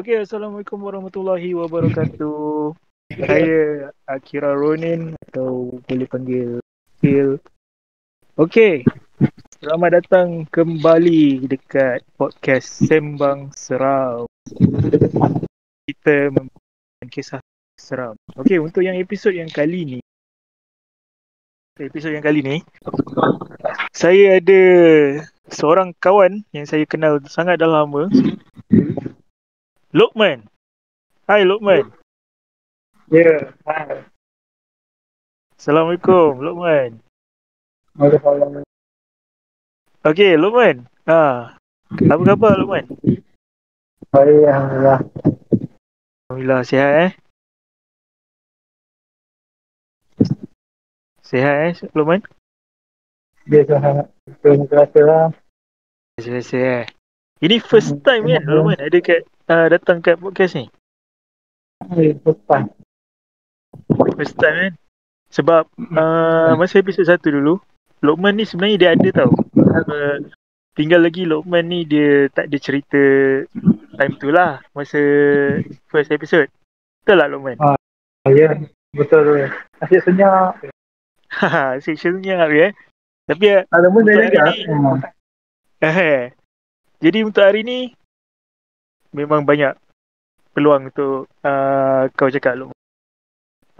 Okey, Assalamualaikum warahmatullahi wabarakatuh. Saya Akira Ronin atau boleh panggil Phil. Okey, selamat datang kembali dekat podcast Sembang Seram. Kita membawakan kisah seram. Okey, untuk yang episod yang kali ni, episod yang kali ni, saya ada seorang kawan yang saya kenal sangat dah lama. Lokman. Hai Lokman. Ya, hai. Assalamualaikum Lokman. Waalaikumsalam. Okey Lokman. Ha. Apa khabar Lokman? Baik, Alhamdulillah. Alhamdulillah sihat eh. Sihat eh Lokman? Biasa sangat. Terima kasih lah. Biasa eh. Ini first time kan enak Lokman ada kat uh, datang kat podcast ni. Hai, Puspa. First time kan. Sebab uh, masa episod satu dulu, Lokman ni sebenarnya dia ada tau. Uh, tinggal lagi Lokman ni dia tak ada cerita time tu lah masa first episode. Betul tak Lokman? Ah. Ya, betul tu. Asyik senyap. Haha, sectionnya eh. Tapi eh, Ada benda Untuk juga. hari ni- eh, jadi untuk hari ni memang banyak peluang untuk uh, kau cakap Lokman.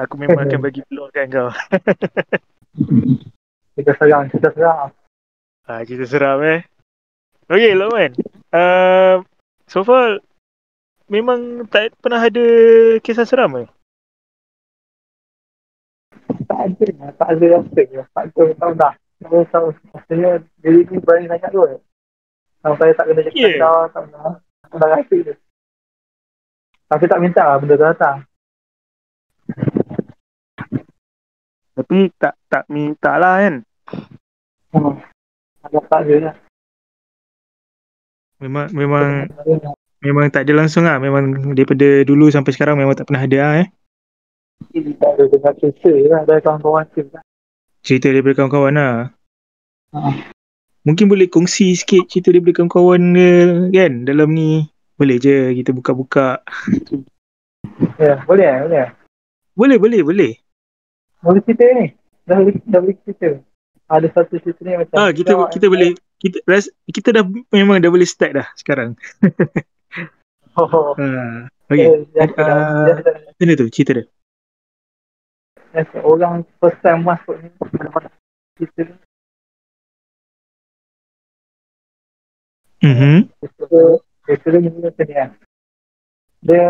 Aku memang akan bagi peluang kat kau. Kita serang, kita serang. Ah, cerita seram eh. Okay, Lokman. Uh, so far, memang tak pernah ada kisah seram eh? Tak ada, tak ada rasa. Tak ada, tahu dah. Tahu, tahu. Maksudnya, diri ni berani sangat tu. Sampai tak kena cakap yeah. tak pernah. Aku dah rasa tu. Tapi tak minta lah benda tu datang. Tapi tak tak minta lah kan? Hmm. Agak tak ada lah. Memang memang memang tak ada langsung lah. Memang daripada dulu sampai sekarang memang tak pernah ada lah eh. Tak ada cerita je lah. Dari kawan-kawan cerita. Cerita daripada kawan-kawan lah. Ha. Mungkin boleh kongsi sikit cerita daripada kawan-kawan ke kan dalam ni. Boleh je kita buka-buka. Ya, boleh eh, boleh. Boleh, boleh, boleh. Boleh cerita ni. Dah boleh, dah boleh cerita. Ada satu cerita ni macam. Ah, kita kita boleh kita ras, kita dah memang dah boleh start dah sekarang. Oh, Ha. Okey. okay. Ah. yang, Mana tu cerita dia? orang first time masuk ni. Mana-mana cerita ni. Mhm. Cerita, cerita dia mula ni kan. Dia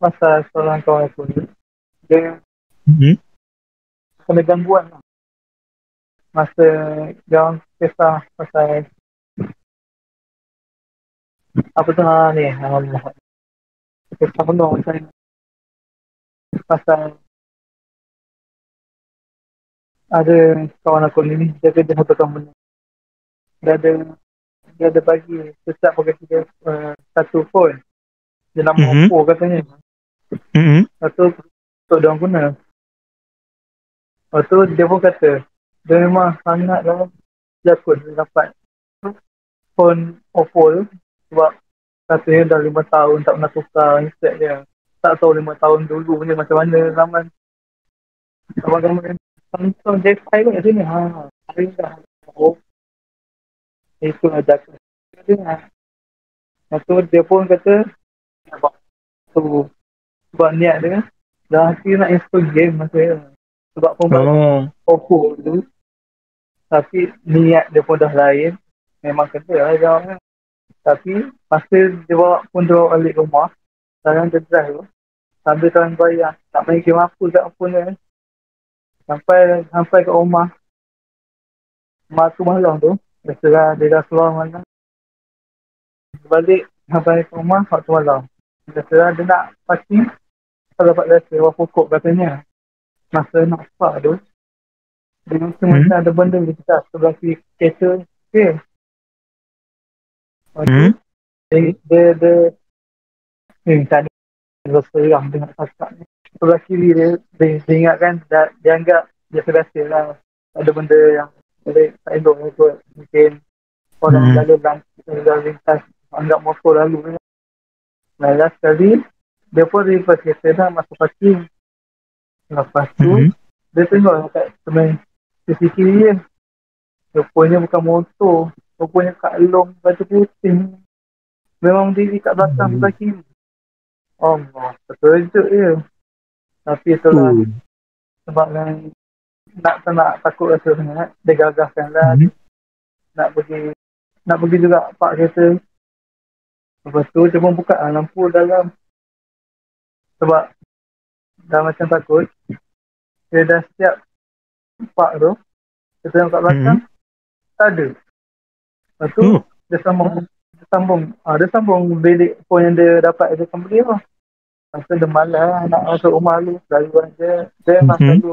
pasal seorang kawan aku ni. Dia Mhm. kena gangguan lah. Masa dia orang kisah pasal apa tu ha, ni um, kisah penuh macam pasal ada kawan aku ni dia kerja satu company dia ada dia ada bagi setiap pegawai dia uh, satu phone dia nama Mhm. Oppo katanya Mhm. satu untuk dia guna Lepas tu dia pun kata dia memang sangat lah jakut dia dapat phone Oppo tu sebab katanya dah lima tahun tak pernah tukar handset dia. Tak tahu lima tahun dulu punya macam mana zaman zaman-zaman Samsung J5 kot kat sini. Ha, hari dah. Oh. Itu lah jakut. Dia dengar. Lepas tu dia pun kata tu sebab niat dia dah hati nak install game masa tu. Sebab pun Oh. Oppo tu tapi niat dia pun dah lain memang kena lah jawab tapi masa dia bawa pun dia bawa balik rumah sekarang dia drive tu sambil tuan bayar tak main game apa kat phone dia sampai sampai kat rumah mak tu malam tu biasalah dia dah keluar malam Dia balik sampai ke rumah waktu malam biasalah dia nak parking kalau dapat biasa bawah pokok katanya masa nak park tu dia rasa Hmm. macam ada benda di atas sebelah kiri kereta okay. Tu, Hmm? dia, dia, dia eh, tak ada dia serang dengan kakak ni sebelah kiri dia dia, dia ingatkan dia, dia anggap biasa-biasa lah ada benda yang tak elok lah kot mungkin orang Hmm. lalu lalu lintas anggap motor lalu kan nah last sekali dia pun reverse kereta dah masuk parking. Lepas tu Hmm? dia tengok kat semen sisi kiri dia rupanya bukan motor. Rupanya Kak Long baju putih memang diri kat belakang Hmm. sebelah kiri Allah terkejut dia. Tapi itulah. Oh. sebab yang nak tak nak takut rasa sangat. Dia gagahkan lah. Hmm. nak pergi nak pergi juga park kereta. Lepas tu dia pun buka lah lampu dalam. Sebab dah macam takut dia dah siap park tu. Dia tengok kat belakang tak ada. Lepas tu Oh. dia sambung dia sambung ah, dia sambung bilik phone yang dia dapat dia kembali lah Masa dia malas nak masuk rumah lu Selalu aja Dia memang Mhm. selalu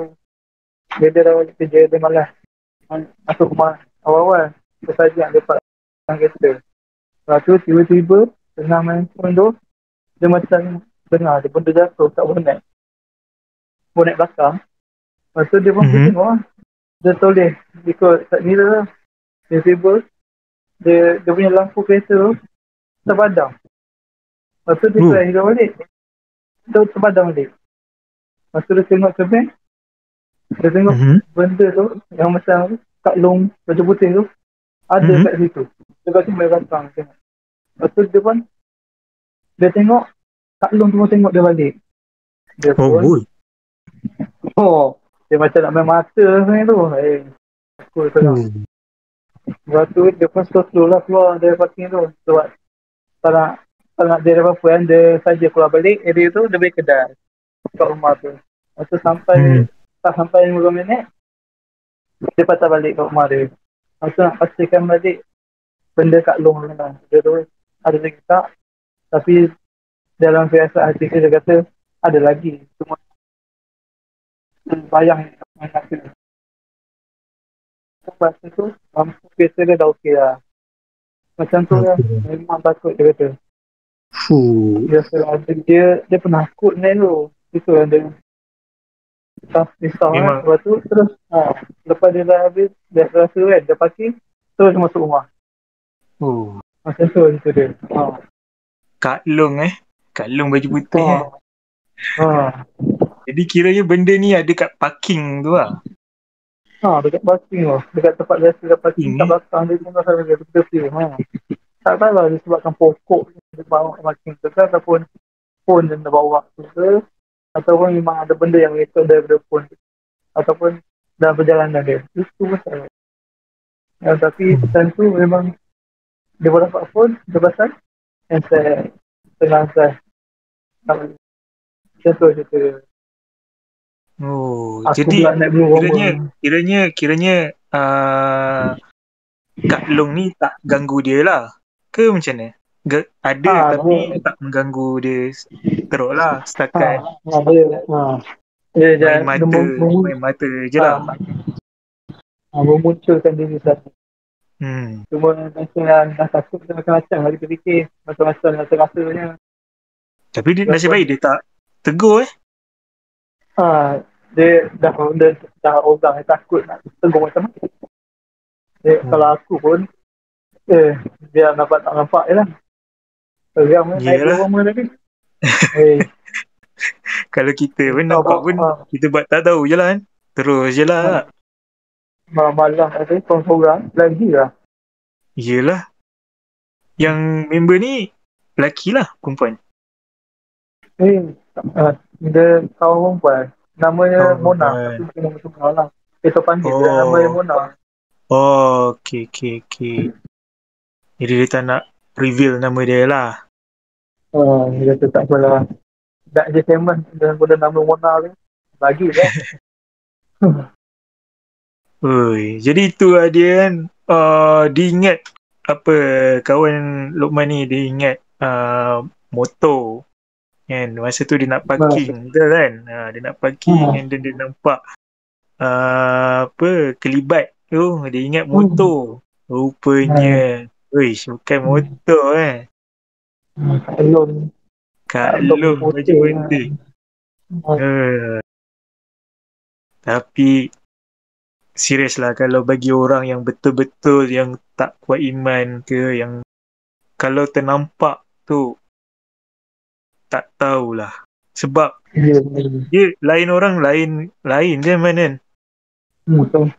Dia dia dah balik kerja Dia malas. Masuk rumah awal-awal Dia saja dia dapat Dalam kereta Lepas tu tiba-tiba Tengah main phone tu Dia macam Dengar ada benda jatuh kat bonet Bonet belakang. Lepas tu dia pun Mhm. pergi tengok lah Dia toleh Ikut tak mirror lah. Tiba-tiba Dia dia punya lampu kereta tu Terpadam Lepas tu dia Oh. try hidup balik. Dia terpadam balik. Lepas tu dia tengok cermin Dia tengok Mhm. benda tu Yang macam Kak Long Baju putih tu Ada Mhm. kat situ Dia kata main belakang tengok Lepas tu dia pun Dia tengok Kak Long tu pun tengok dia balik Dia Oh, pun boy. oh, Dia macam nak main mata sebenarnya tu Eh Aku tengok Oh. Lepas tu dia pun slow-slow lah keluar dari parking tu Sebab tak nak, tak nak dia apa-apa kan Dia saja keluar balik area tu dia balik kedai Kat rumah tu Lepas tu sampai Hmm. Tak sampai 5 minit Dia patah balik kat rumah dia. Lepas tu nak pastikan balik Benda kat long lah. Dia tu ada lagi tak Tapi Dalam firasat hati dia, dia kata Ada lagi. Cuma Bayang Lepas tu Lampu kereta dia dah okey lah. Macam tu lah Okay. Memang takut dia kata. Fuh. Dia ada dia Dia penakut ni tu. Itu yang dia Tak risau kan. Lepas tu terus ha, Lepas dia dah habis Dia rasa kan Dia parking Terus masuk rumah Oh. Macam tu itu dia ha. Kak Long eh. Kak Long baju putih eh. Ha. Jadi kiranya benda ni ada kat parking tu lah. Ha, dekat parking tu. Dekat tempat biasa dekat parking Hmm. kat belakang dia tengok saya dia betul view. Ha. Tak tahu lah disebabkan pokok dia bawa parking tu ke ataupun yang dia bawa tu ke ataupun memang ada benda yang ikut daripada phone tu. ataupun dalam perjalanan dia. Itu masalah. Ya, tapi time tu memang dia boleh dapat phone, dia pasal and saya tengah saya macam tu cerita dia. Oh, Aku jadi kiranya kiranya kiranya uh, Kak Long ni tak ganggu dia lah. Ke macam mana? Ga- ada Ah, tapi tak mengganggu dia teruk lah Ha, setakat ha, dia, ha. Dia main mata, mem- mem- main mata je lah. ha, memunculkan diri satu. Hmm. Cuma macam yang dah takut macam-macam hari fikir macam-macam rasa-rasanya. Tapi dia, nasib baik dia tak tegur eh. Ha, dia dah dia, dah orang yang takut nak tegur macam mana. Dia, Hmm. Kalau aku pun eh dia nampak tak nampak je lah. Seram kan naik Yelah. rumah tadi. Eh, Kalau kita pun nampak apa- pun ha, kita buat tak tahu je lah kan. Terus je lah. ma- malam tadi seorang lagi lah. Yelah. Yang member ni lelaki lah perempuan. Ni uh, dia kawan perempuan. Namanya Kawan Mona. perempuan. Tapi nama semua lah. Kita panggil dia Oh. namanya Mona. Oh, okay, okay, okay. Jadi dia tak nak reveal nama dia lah. Uh, dia kata tak apalah. Tak je famous dengan guna nama Mona tu. Bagi lah. Oi, jadi itu lah dia kan. Uh, dia ingat apa kawan Lokman ni dia ingat uh, motor kan masa tu dia nak parking betul kan uh, dia nak parking Hmm. and then dia nampak uh, apa kelibat tu dia ingat motor rupanya Uish, bukan motor eh Alun. Kak Long putih baju lah. benda Hmm. uh, tapi serius lah kalau bagi orang yang betul-betul yang tak kuat iman ke yang kalau ternampak tu tak tahulah sebab Ya, dia lain orang lain lain je man kan Hmm, betul.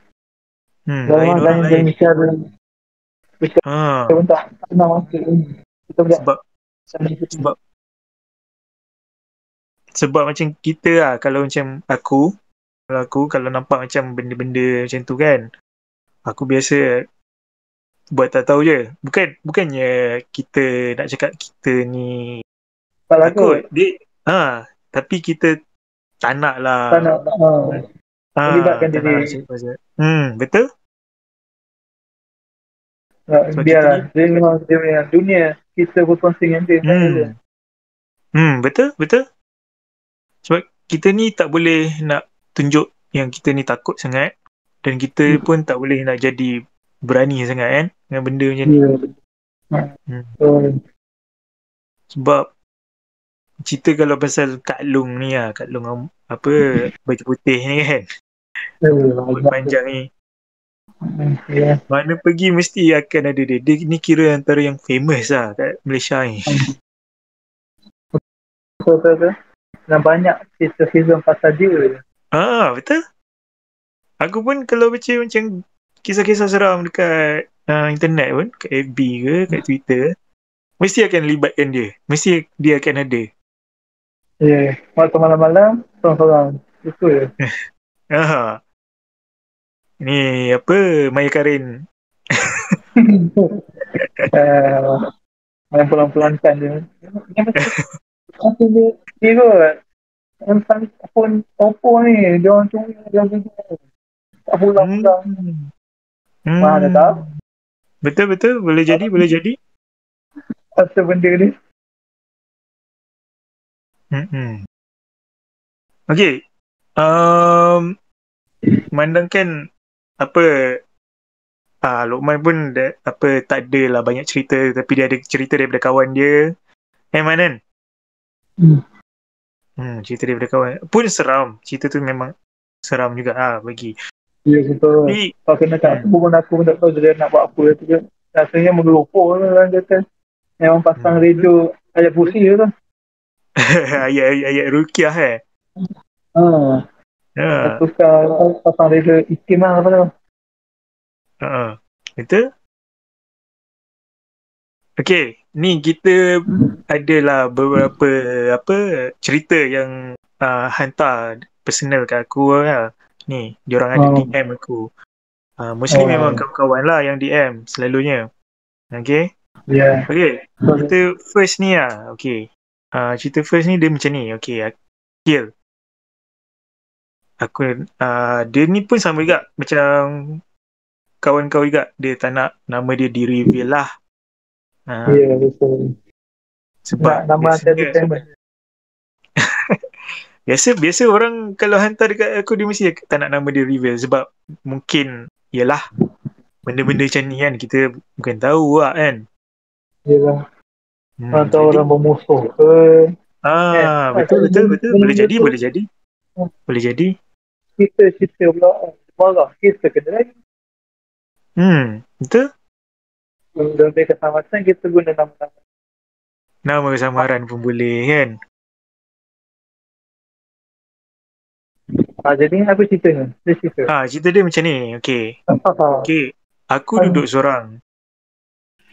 hmm, lain orang lain lain bicara, ha, kita pun tak kenal masa. Kita boleh sebab sebab sebab macam kita lah kalau macam aku kalau aku kalau nampak macam benda-benda macam tu kan aku biasa buat tak tahu je bukan bukannya kita nak cakap kita ni tak lagu. takut dia ha tapi kita tak nak lah Tak nak. Ha, melibatkan tak diri. nak hmm betul Sebab biarlah. Dia memang dia punya dunia. Kita berkongsi dengan dia. Hmm. Hmm, betul, betul. Sebab kita ni tak boleh nak tunjuk yang kita ni takut sangat dan kita Hmm. pun tak boleh nak jadi berani sangat kan dengan benda macam ni. Ya. Hmm. Sebab cerita kalau pasal Kak Long ni lah, Kak Long apa baju putih ni kan, rambut panjang ni. Ya. Mana pergi mesti akan ada dia. Dia ni kira antara yang famous lah kat Malaysia ni. Betul betul. betul. Dan banyak filem pasal dia. Ah, betul. Aku pun kalau baca macam kisah-kisah seram dekat uh, internet pun, kat FB ke, kat Twitter, mesti akan libatkan dia. Mesti dia akan ada. Ya. Waktu malam-malam, seorang-seorang. Itu je. Ah. Ni apa Maya Karin. uh, main pelan-pelankan dia. Macam macam dia dia kot. Yang phone Oppo ni, dia orang curi dia orang curi. Tak pulang-pulang. Hmm. Mana tahu? Betul betul boleh jadi boleh jadi. Pasal benda ni. Hmm. Okay. Um, memandangkan apa ah Lokman pun da, apa tak ada lah banyak cerita tapi dia ada cerita daripada kawan dia. Eh Man kan? Hmm. Hmm, cerita daripada kawan. Pun seram. Cerita tu memang seram juga ah bagi. Ya betul. Tapi Kalau kena kat aku pun aku pun tak tahu dia nak buat apa tu je. Rasanya menggelopoh lah orang kata. Memang pasang Hmm. radio ayat puisi je tu. ayat-ayat rukiah eh. Ha. Ha. Aku sekarang pasang radio ikim lah apa tu. Ha. Betul? Okay, ni kita adalah beberapa apa cerita yang uh, hantar personal kat aku lah. Ni, diorang ada Oh. DM aku. Uh, mostly Oh. memang kawan-kawan lah yang DM selalunya. Okay? Ya. Okay, kita first ni lah. Okay. Uh, cerita first ni dia macam ni. Okay, Akil. Aku, uh, dia ni pun sama juga macam kawan kau juga. Dia tak nak nama dia di-reveal lah. Uh, Ya betul. sebab Nak nama famous. Biasa biasa orang kalau hantar dekat aku dia mesti tak nak nama dia reveal sebab mungkin yalah benda-benda macam ni kan kita bukan tahu lah kan. Ya lah. Hmm, Atau jadi- orang bermusuh ke. Ah Eh, betul betul betul boleh jadi boleh jadi. Boleh jadi. Kita-kita pula marah. Kita kena lagi. Hmm betul. Dalam keselamatan kita guna nama-nama. Nama samaran pun boleh kan. Ha, jadi apa ceritanya? Dia cerita. Ah cerita dia macam ni. Okay. Ha. Okay. Aku Ah. duduk seorang.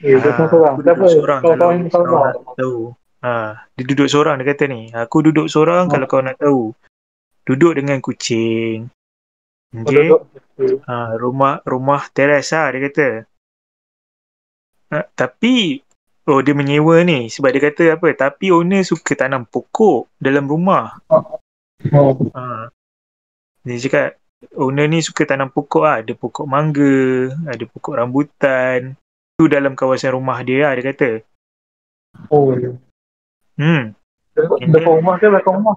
Ya, dia Ah, seorang. aku duduk seorang kalau kawan. nak tahu. Ha, dia duduk seorang dia kata ni. Aku duduk seorang Oh. kalau kau nak tahu. Duduk dengan kucing. Oh, Okay. duduk. Okay. Ha, rumah rumah teres lah dia kata. Ha, tapi oh dia menyewa ni sebab dia kata apa? Tapi owner suka tanam pokok dalam rumah. Oh. Ha. Dia cakap owner ni suka tanam pokok lah. Ada pokok mangga, ada pokok rambutan. Tu dalam kawasan rumah dia lah dia kata. Oh. Hmm. Depan rumah ke belakang rumah?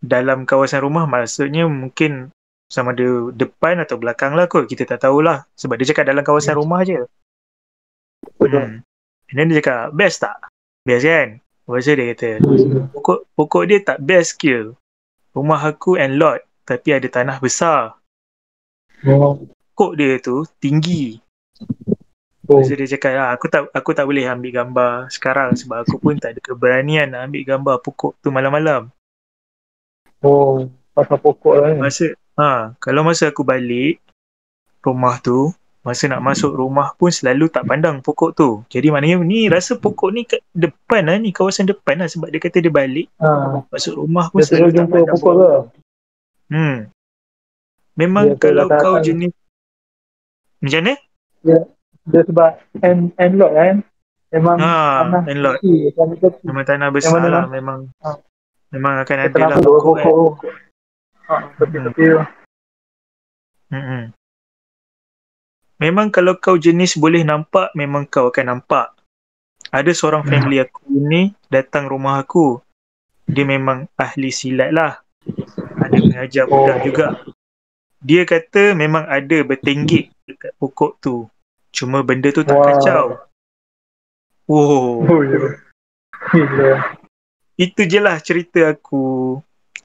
Dalam kawasan rumah maksudnya mungkin sama ada depan atau belakang lah kot. Kita tak tahulah. Sebab dia cakap dalam kawasan rumah je. Betul. Hmm. And then dia cakap, best tak? Best kan? Lepas tu dia kata, pokok, pokok dia tak best ke? Rumah aku and lot tapi ada tanah besar. Oh. Pokok dia tu tinggi. Oh. Dia cakap, ah, aku tak aku tak boleh ambil gambar sekarang sebab aku pun tak ada keberanian nak ambil gambar pokok tu malam-malam. Oh. Pasal pokok lah ni. Masa ha, kalau masa aku balik rumah tu, masa nak masuk rumah pun selalu tak pandang pokok tu. Jadi maknanya ni rasa pokok ni kat depan lah ni, kawasan depan lah sebab dia kata dia balik Ha. masuk rumah pun Dia selalu tak jumpa pandang pokok tu. Hmm. Memang Dia kalau datang- kau jenis macam mana? Dia sebab end, end lot kan. Memang Ha, tanah and lot. kecil. Tanah kecil. Memang tanah besar lah. lah? Memang Ha. Memang akan ada lah nampak pokok kan. Ha, tepi-tepi tu. Mm-mm. Memang kalau kau jenis boleh nampak, memang kau akan nampak. Ada seorang Hmm. family aku ni datang rumah aku. Dia memang ahli silat lah. Ada mengajar budak Oh. juga. Dia kata memang ada bertenggek dekat pokok tu. Cuma benda tu tak Wow. kacau. Oh, Oh, ya. Gila. Itu je lah cerita aku.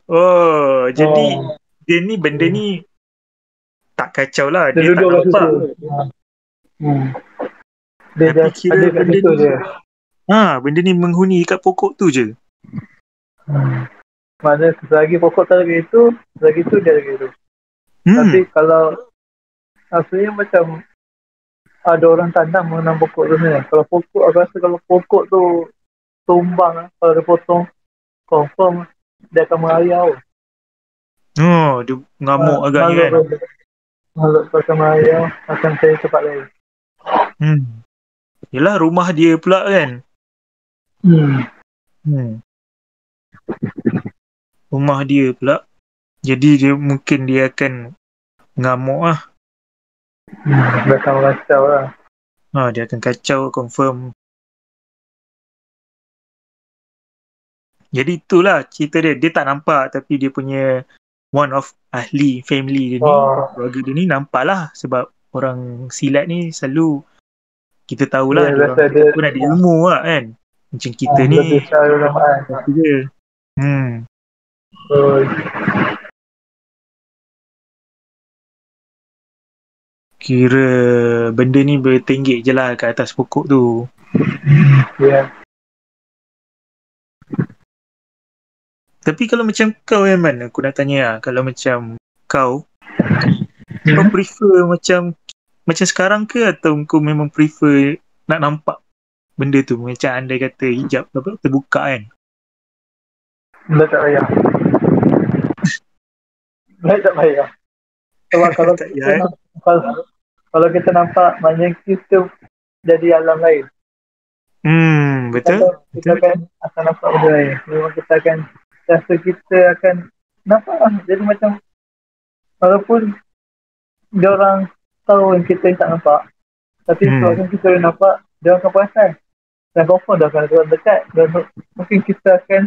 Oh, jadi Oh. dia ni benda ni tak kacau lah. Dia Dia, tak nampak. Hmm. Dia Tapi kira ada benda ni- je. Ha, benda ni menghuni kat pokok tu je. Hmm. Mana selagi pokok tak lagi itu, selagi itu dia lagi itu. Hmm. Tapi kalau Rasanya macam ada orang tanam menanam pokok tu sebenarnya. Kalau pokok, aku rasa kalau pokok tu tumbang, kalau dia potong, confirm dia akan merayau. Oh, dia ngamuk agaknya kan. Kalau tu akan merayau, akan saya cepat lagi. Hmm. Yelah rumah dia pula kan. Hmm. Hmm. Rumah dia pula. Jadi dia mungkin dia akan ngamuk lah. hmm. Dia akan meracau lah. Ha, dia akan kacau confirm. Jadi itulah cerita dia. Dia tak nampak tapi dia punya one of ahli family dia ni, Wah. keluarga dia ni nampak lah sebab orang silat ni selalu kita tahulah Dia dia orang dia- pun ada ilmu lah kan. Macam kita Ah, ni. Satu je. Hmm. Kira benda ni bertenggek je lah kat atas pokok tu. ya. Tapi kalau macam kau Yaman, aku nak tanya lah. Kalau macam kau, kau Hmm. prefer macam macam sekarang ke atau kau memang prefer nak nampak benda tu macam andai kata hijab apa terbuka kan? Dah tak payah. Dah tak payah. Sebab kalau Tak kita eh? nampak, kalau, kalau kita nampak maknanya kita jadi alam lain. Hmm, betul? Kita, kita Betul. akan akan nampak benda lain. Memang kita akan rasa kita akan nampak lah. Jadi macam walaupun dia orang tahu yang kita tak nampak tapi Hmm. sebabkan kita dah nampak dia akan perasan dan confirm dia akan turun dekat dan mungkin kita akan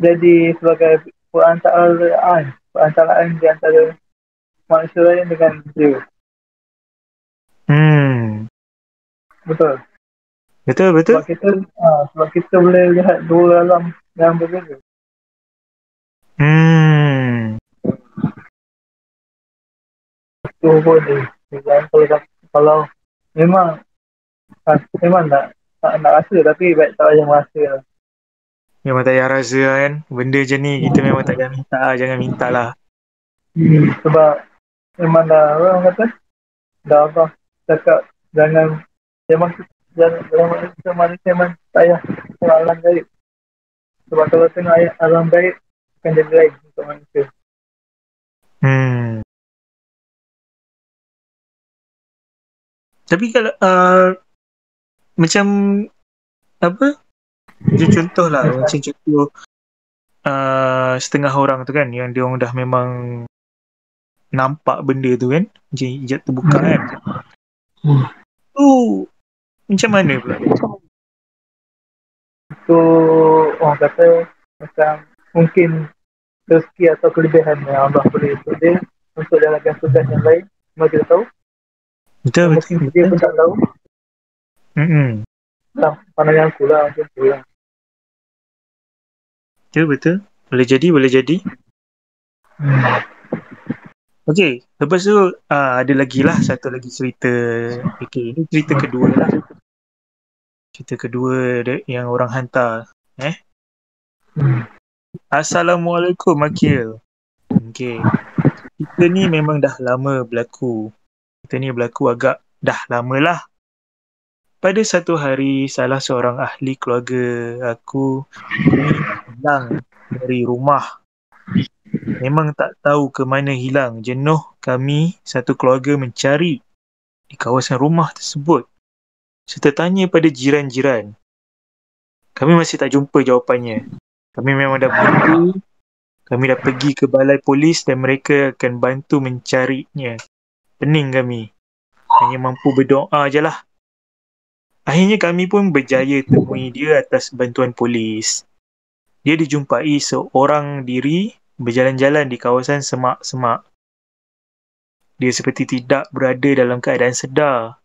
jadi sebagai perantaraan perantaraan di antara manusia lain dengan dia Hmm. betul Betul, betul? sebab kita ha, sebab kita boleh lihat dua alam yang berbeza Hmm. Tu pun ni dan kalau kalau memang ha, memang nak tak nak rasa tapi baik tak payah merasa lah. Memang tak payah rasa lah kan. Benda macam ni kita memang tak payah minta lah. Jangan minta lah. Hmm. Sebab memang dah orang kata dah Allah cakap jangan memang jangan jangan manusia manusia memang tak payah alam gaib. Sebab kalau tengok ayat alam gaib akan jadi lain untuk manusia. Hmm. Tapi kalau uh, macam apa? Macam contoh lah, macam contoh uh, setengah orang tu kan yang dia orang dah memang nampak benda tu kan, macam hijab terbuka kan. Hmm. Tu macam mana pula? So orang kata macam mungkin rezeki atau kelebihan yang Allah beri untuk dia untuk jalankan tugas yang lain. Semua kita tahu. Betul betul. Mungkin dia pun tak tahu. Hmm. Lah, pandangan aku lah macam tu lah. Betul betul. Boleh jadi, boleh jadi. Hmm. Okay, lepas tu uh, ada lagi lah satu lagi cerita. Okay, ini cerita kedua lah. Cerita kedua yang orang hantar. Hmm. Assalamualaikum Akil. Okay. Kita ni memang dah lama berlaku. Kita ni berlaku agak dah lama lah. Pada satu hari, salah seorang ahli keluarga aku hilang dari rumah. Memang tak tahu ke mana hilang. Jenuh kami satu keluarga mencari di kawasan rumah tersebut. Serta tanya pada jiran-jiran. Kami masih tak jumpa jawapannya. Kami memang dah pergi. Kami dah pergi ke balai polis dan mereka akan bantu mencarinya. Pening kami. Hanya mampu berdoa je lah. Akhirnya kami pun berjaya temui dia atas bantuan polis. Dia dijumpai seorang diri berjalan-jalan di kawasan semak-semak. Dia seperti tidak berada dalam keadaan sedar.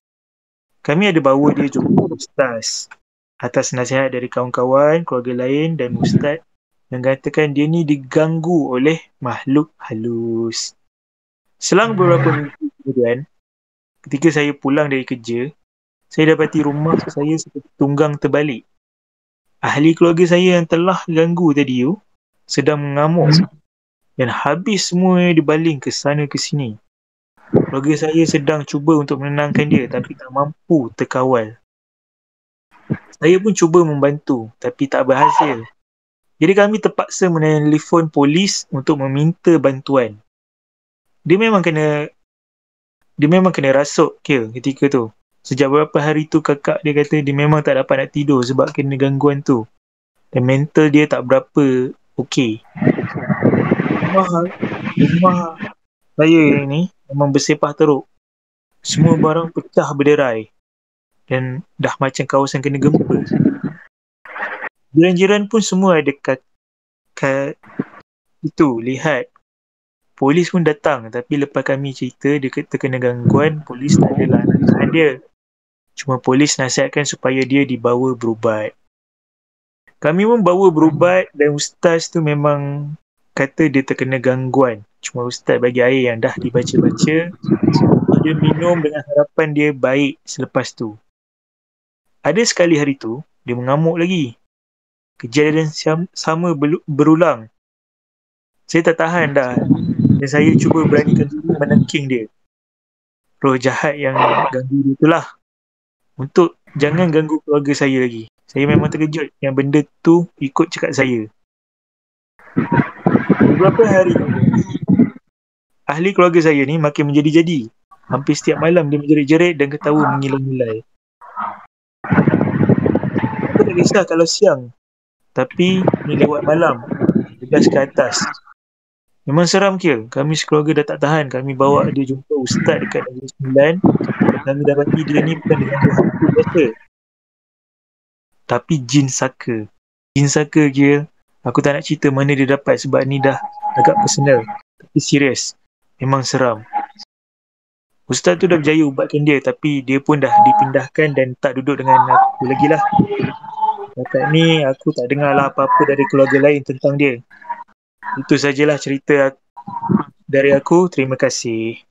Kami ada bawa dia jumpa ustaz. Atas nasihat dari kawan-kawan, keluarga lain dan ustaz mengatakan dia ni diganggu oleh makhluk halus. Selang beberapa minggu kemudian, ketika saya pulang dari kerja, saya dapati rumah saya seperti tunggang terbalik. Ahli keluarga saya yang telah ganggu tadi tu sedang mengamuk dan habis semua dibaling ke sana ke sini. Keluarga saya sedang cuba untuk menenangkan dia tapi tak mampu terkawal. Saya pun cuba membantu tapi tak berhasil. Jadi kami terpaksa menelefon polis untuk meminta bantuan. Dia memang kena dia memang kena rasuk kill ketika tu. Sejak beberapa hari tu kakak dia kata dia memang tak dapat nak tidur sebab kena gangguan tu. Dan mental dia tak berapa okey. Rumah, rumah saya ni memang bersepah teruk. Semua barang pecah berderai. Dan dah macam kawasan kena gempa. Jiran-jiran pun semua ada kat, kat itu lihat polis pun datang. Tapi lepas kami cerita dia terkena gangguan polis tak adalah nak tahan dia. Cuma polis nasihatkan supaya dia dibawa berubat. Kami pun bawa berubat dan ustaz tu memang kata dia terkena gangguan. Cuma ustaz bagi air yang dah dibaca-baca. Dia minum dengan harapan dia baik selepas tu. Ada sekali hari tu dia mengamuk lagi. Kejadian sama berulang. Saya tak tahan dah dan saya cuba beranikan diri menengking dia. Roh jahat yang ganggu dia itulah. Untuk jangan ganggu keluarga saya lagi. Saya memang terkejut yang benda tu ikut cakap saya. Beberapa hari ahli keluarga saya ni makin menjadi-jadi. Hampir setiap malam dia menjerit-jerit dan ketawa mengilai-ngilai. Aku tak kisah kalau siang. Tapi ni lewat malam. 12 ke atas. Memang seram Kil. Kami sekeluarga dah tak tahan. Kami bawa dia jumpa ustaz dekat Negeri Sembilan. Kami dapati dia ni bukan dengan hantu biasa. Tapi jin saka. Jin saka Kil. Aku tak nak cerita mana dia dapat sebab ni dah agak personal. Tapi serius. Memang seram. Ustaz tu dah berjaya ubatkan dia tapi dia pun dah dipindahkan dan tak duduk dengan aku lagi lah. Dekat ni aku tak dengar lah apa-apa dari keluarga lain tentang dia. Itu sajalah cerita dari aku. Terima kasih.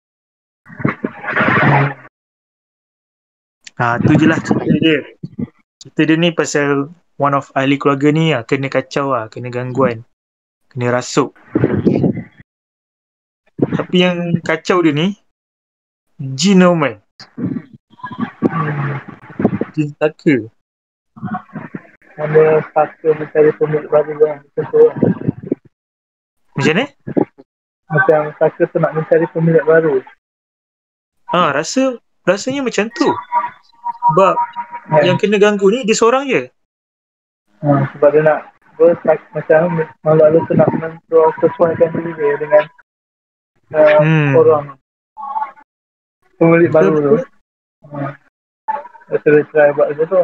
Ha, tu je lah cerita dia. Cerita dia ni pasal one of ahli keluarga ni lah, kena kacau lah, kena gangguan. Kena rasuk. Tapi yang kacau dia ni, man. Jin taka. mana saka mencari pemilik baru lah. Macam tu lah. Macam ni? Macam saka tu nak mencari pemilik baru. Ha, rasa rasanya macam tu. Sebab Kan? yang kena ganggu ni dia seorang je. Ha, sebab dia nak apa, macam malu lu tu nak sesuaikan diri dia dengan uh, Hmm. orang pemilik baru tu. Ha. Lepas dia try buat macam tu.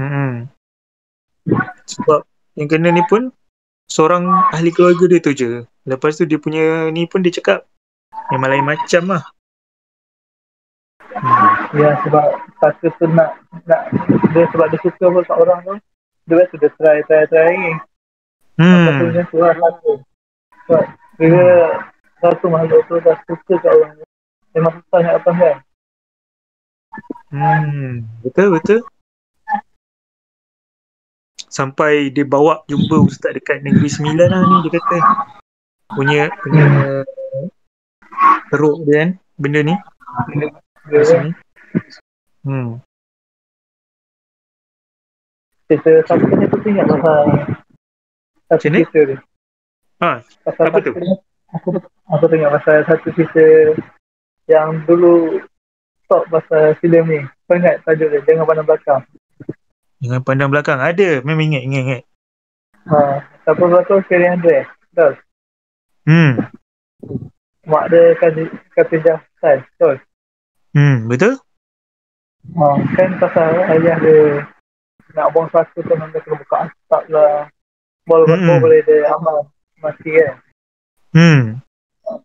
Hmm. Sebab yang kena ni pun seorang ahli keluarga dia tu je. Lepas tu dia punya ni pun dia cakap memang lain macam lah. Hmm. Ya sebab saka tu nak, nak dia sebab dia suka pun kat orang tu. Dia rasa dia try try try. Lepas tu Hmm. macam tu lah saka. Sebab bila satu makhluk tu dah suka kat orang tu. Memang susah nak lepas kan. Hmm. Betul betul. Sampai dia bawa jumpa ustaz dekat Negeri Sembilan lah ni dia kata. Punya punya teruk dia kan benda ni. Kan. sini. Hmm. Cerita saka ni tu ingat pasal satu Macam ni? cerita. Ha, Pasal Apa tu? ni, Aku, aku tengok pasal satu cerita yang dulu stop pasal filem ni. Kau ingat tajuk dia? Jangan pandang belakang. Jangan pandang belakang. Ada. Memang ingat, ingat, ingat. Ha, siapa belakang Ferry Andre. Betul. Hmm. Mak dia kan kata Jahsan. Betul. Hmm. Betul? Ha, kan pasal ayah dia nak buang saka tu dia kena buka asap lah. Boleh Mm-mm. mm boleh dia amal mati kan. Hmm.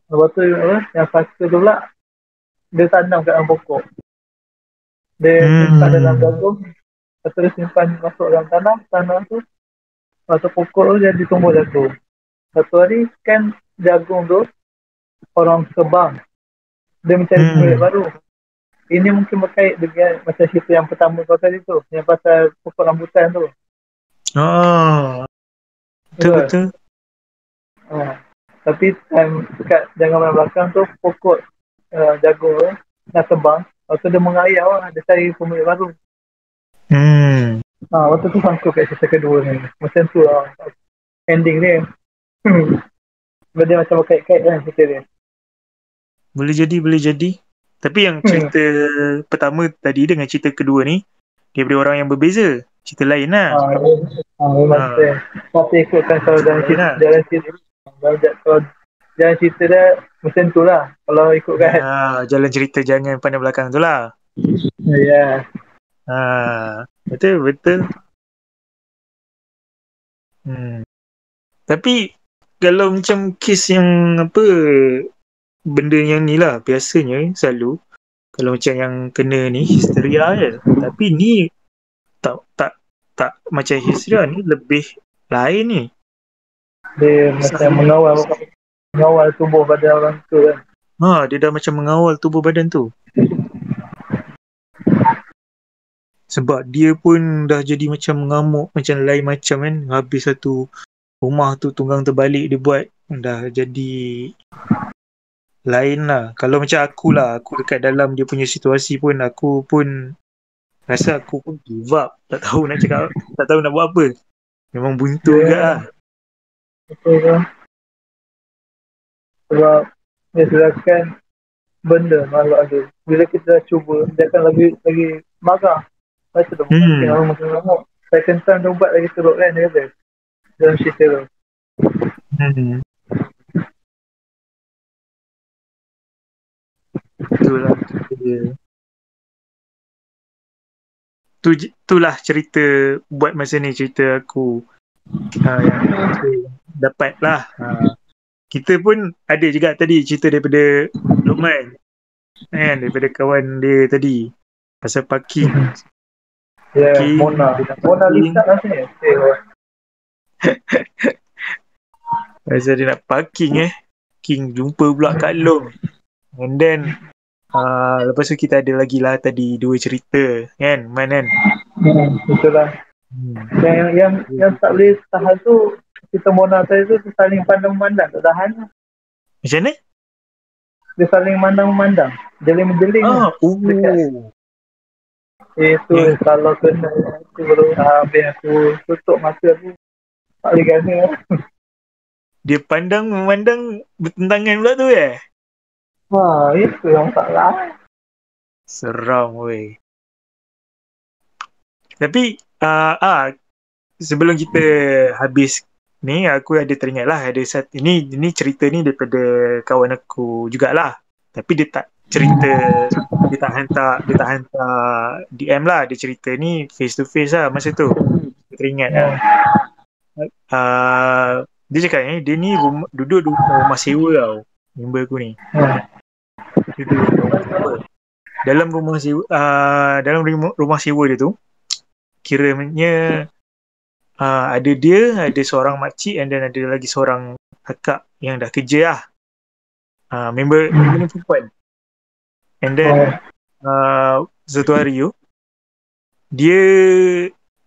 Lepas tu apa, yang saka tu pula dia tanam kat dalam pokok. Dia Hmm. simpan dalam jagung. Lepas tu dia simpan masuk dalam tanah. Tanah tu lepas tu pokok tu jadi tumbuh jagung. Satu hari kan jagung tu orang kebang. Dia mencari Hmm. pemilik baru. Ini mungkin berkait dengan macam cerita yang pertama kau tadi tu. Yang pasal pokok rambutan tu. Oh. Betul, Betul. betul. Ha. Tapi time kat jangan belakang tu pokok uh, jagung tu dah tebang. Lepas tu dia mengayau lah. Dia cari pemilik baru. Hmm. Ha, waktu tu sangkut kat cerita kedua ni. Macam tu lah. Ending dia. Sebab dia macam berkait-kait kan cerita dia. Boleh jadi, boleh jadi. Tapi yang Hmm. cerita pertama tadi dengan cerita kedua ni, daripada orang yang berbeza. Cerita lain lah. Ha, dia, ha memang Ha. Tapi ikutkan kalau jalan cerita, Lain lah. jalan cerita, kalau, kalau jalan cerita dia macam tu lah. Kalau ikutkan. Ha, jalan cerita jangan pandang belakang tu lah. Ya. Yeah. Ha, betul, betul. Hmm. Tapi kalau macam kes yang apa benda yang ni lah biasanya selalu kalau macam yang kena ni histeria je. Tapi ni tak tak tak macam histeria ni lebih lain ni. Dia macam mengawal mengawal tubuh badan orang tu kan. Ha, dia dah macam mengawal tubuh badan tu. Sebab dia pun dah jadi macam mengamuk macam lain macam kan. Habis satu rumah tu tunggang terbalik dia buat dah jadi lain lah. Kalau macam aku lah, aku dekat dalam dia punya situasi pun aku pun rasa aku pun give up. Tak tahu nak cakap, tak tahu nak buat apa. Memang buntu yeah. juga lah. Betul kan? Sebab dia sedangkan benda makhluk ada. Bila kita dah cuba, dia akan lagi lagi marah. Lepas tu Hmm. hmm. orang makin ngamuk. Second time dia ubat lagi teruk kan dia kata. Dalam cerita tu. Hmm. Itulah cerita dia. Tu itulah cerita buat masa ni cerita aku ha, yang aku dapat lah. Ha. Kita pun ada juga tadi cerita daripada Luqman. Kan daripada kawan dia tadi pasal parking. Ya, yeah, Okay. Mona. Mona Lisa lah sini. Eh, Pasal dia nak parking eh. King jumpa pula Kak Long. And then uh, lepas tu kita ada lagi lah tadi dua cerita kan Man kan. hmm, betul lah. Hmm. Yang, yang, yang, tak boleh tahan tu, kita Mona tadi tu saling pandang memandang. Tak tahan. Macam mana? Dia saling pandang memandang. Jeling-jeling. Ah, oh. Dekat. Itu Ya. kalau kena aku baru habis aku tutup mata aku. Tak boleh gana. Dia pandang memandang bertentangan pula tu eh. Ha, itu yang salah. Seram weh. Tapi uh, ah sebelum kita habis ni aku ada teringat lah ada satu ini ini cerita ni daripada kawan aku jugalah. Tapi dia tak cerita dia tak hantar dia tak hantar DM lah dia cerita ni face to face lah masa tu. Teringat lah. Uh, dia cakap ni dia ni rumah, duduk di rumah sewa tau member aku ni. Duduk rumah sewa. Dalam rumah sewa uh, dalam rumah, rumah sewa dia tu kiranya uh, ada dia, ada seorang makcik and then ada lagi seorang kakak yang dah kerja lah. Uh, member, member ni perempuan. And then uh, satu hari dia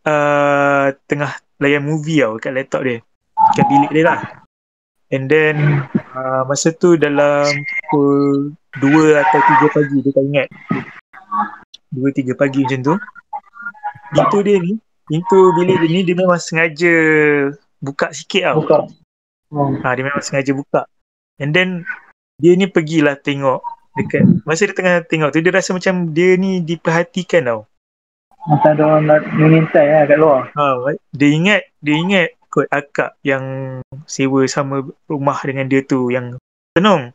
uh, tengah layan movie tau kat laptop dia. Kat bilik dia lah. And then uh, masa tu dalam pukul 2 atau 3 pagi dia tak ingat. 2 3 pagi macam tu. Pintu dia ni, pintu bilik dia ni dia memang sengaja buka sikit tau. Buka. Ha. Ha, dia memang sengaja buka. And then dia ni pergilah tengok dekat masa dia tengah tengok tu dia rasa macam dia ni diperhatikan tau. Macam ada orang nak mengintai lah kat luar. Ha, dia ingat dia ingat kot akak yang sewa sama rumah dengan dia tu yang tenung.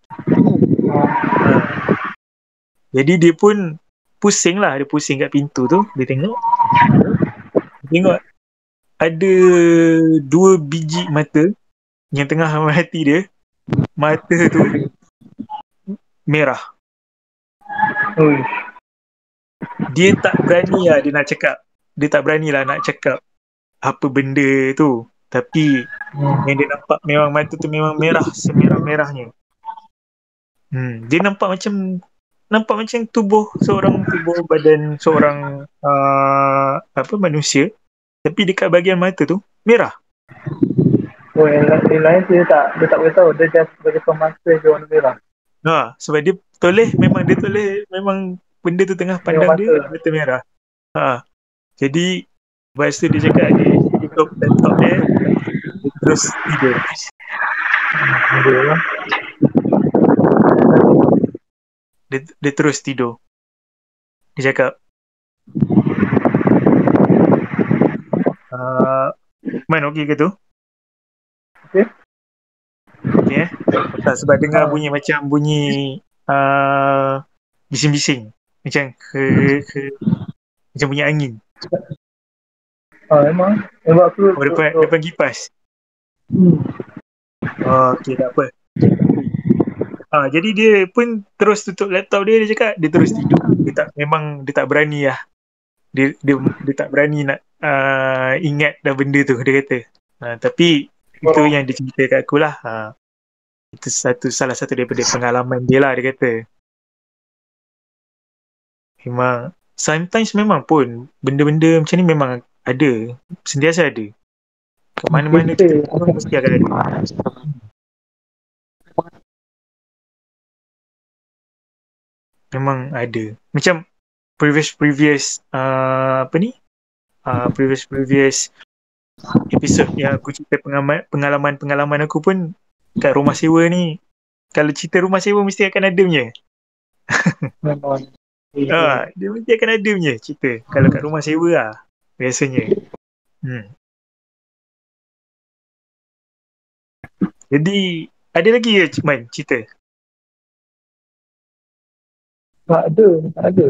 Ha. Jadi dia pun pusing lah, dia pusing kat pintu tu, dia tengok. Dia tengok ada dua biji mata yang tengah merhati dia. Mata tu merah. Dia tak berani lah dia nak cakap. Dia tak berani lah nak cakap apa benda tu. Tapi Hmm. yang dia nampak memang mata tu memang merah semerah-merahnya. Hmm, dia nampak macam nampak macam tubuh seorang tubuh badan seorang uh, apa manusia tapi dekat bahagian mata tu merah. Oh, yang, la- yang lain dia tak, dia tak beritahu. Dia just bagi masa je warna merah. Ha, sebab dia toleh memang dia toleh memang benda tu tengah pandang dia mata merah. Ha. Jadi lepas tu dia cakap dia tutup laptop dia terus tidur. Dia. Dia, dia terus tidur. Dia cakap uh, Man okey ke tu? Okey. Okey eh? Tak, sebab dengar Ah. bunyi macam bunyi uh, bising-bising. Macam ke, ke macam bunyi angin. Ha, memang. Sebab aku... Oh, depan, depan kipas. Hmm. Oh, okey tak apa. Ah, jadi dia pun terus tutup laptop dia dia cakap dia terus tidur. Dia tak memang dia tak berani lah. Dia dia, dia tak berani nak uh, ingat dah benda tu dia kata. Uh, tapi itu Oh. yang dia cerita kat aku lah. Uh, itu satu salah satu daripada pengalaman dia lah dia kata. Memang sometimes memang pun benda-benda macam ni memang ada. Sentiasa ada. Kat mana-mana Kita- orang mesti akan ada. memang ada. Macam previous previous uh, apa ni? Uh, previous previous episode yang aku cerita pengalaman pengalaman pengalaman aku pun kat rumah sewa ni kalau cerita rumah sewa mesti akan ada punya. Ha, dia mesti akan ada punya cerita kalau kat rumah sewa lah biasanya. Hmm. Jadi ada lagi ke Man cerita? Tak ada. Tak ada.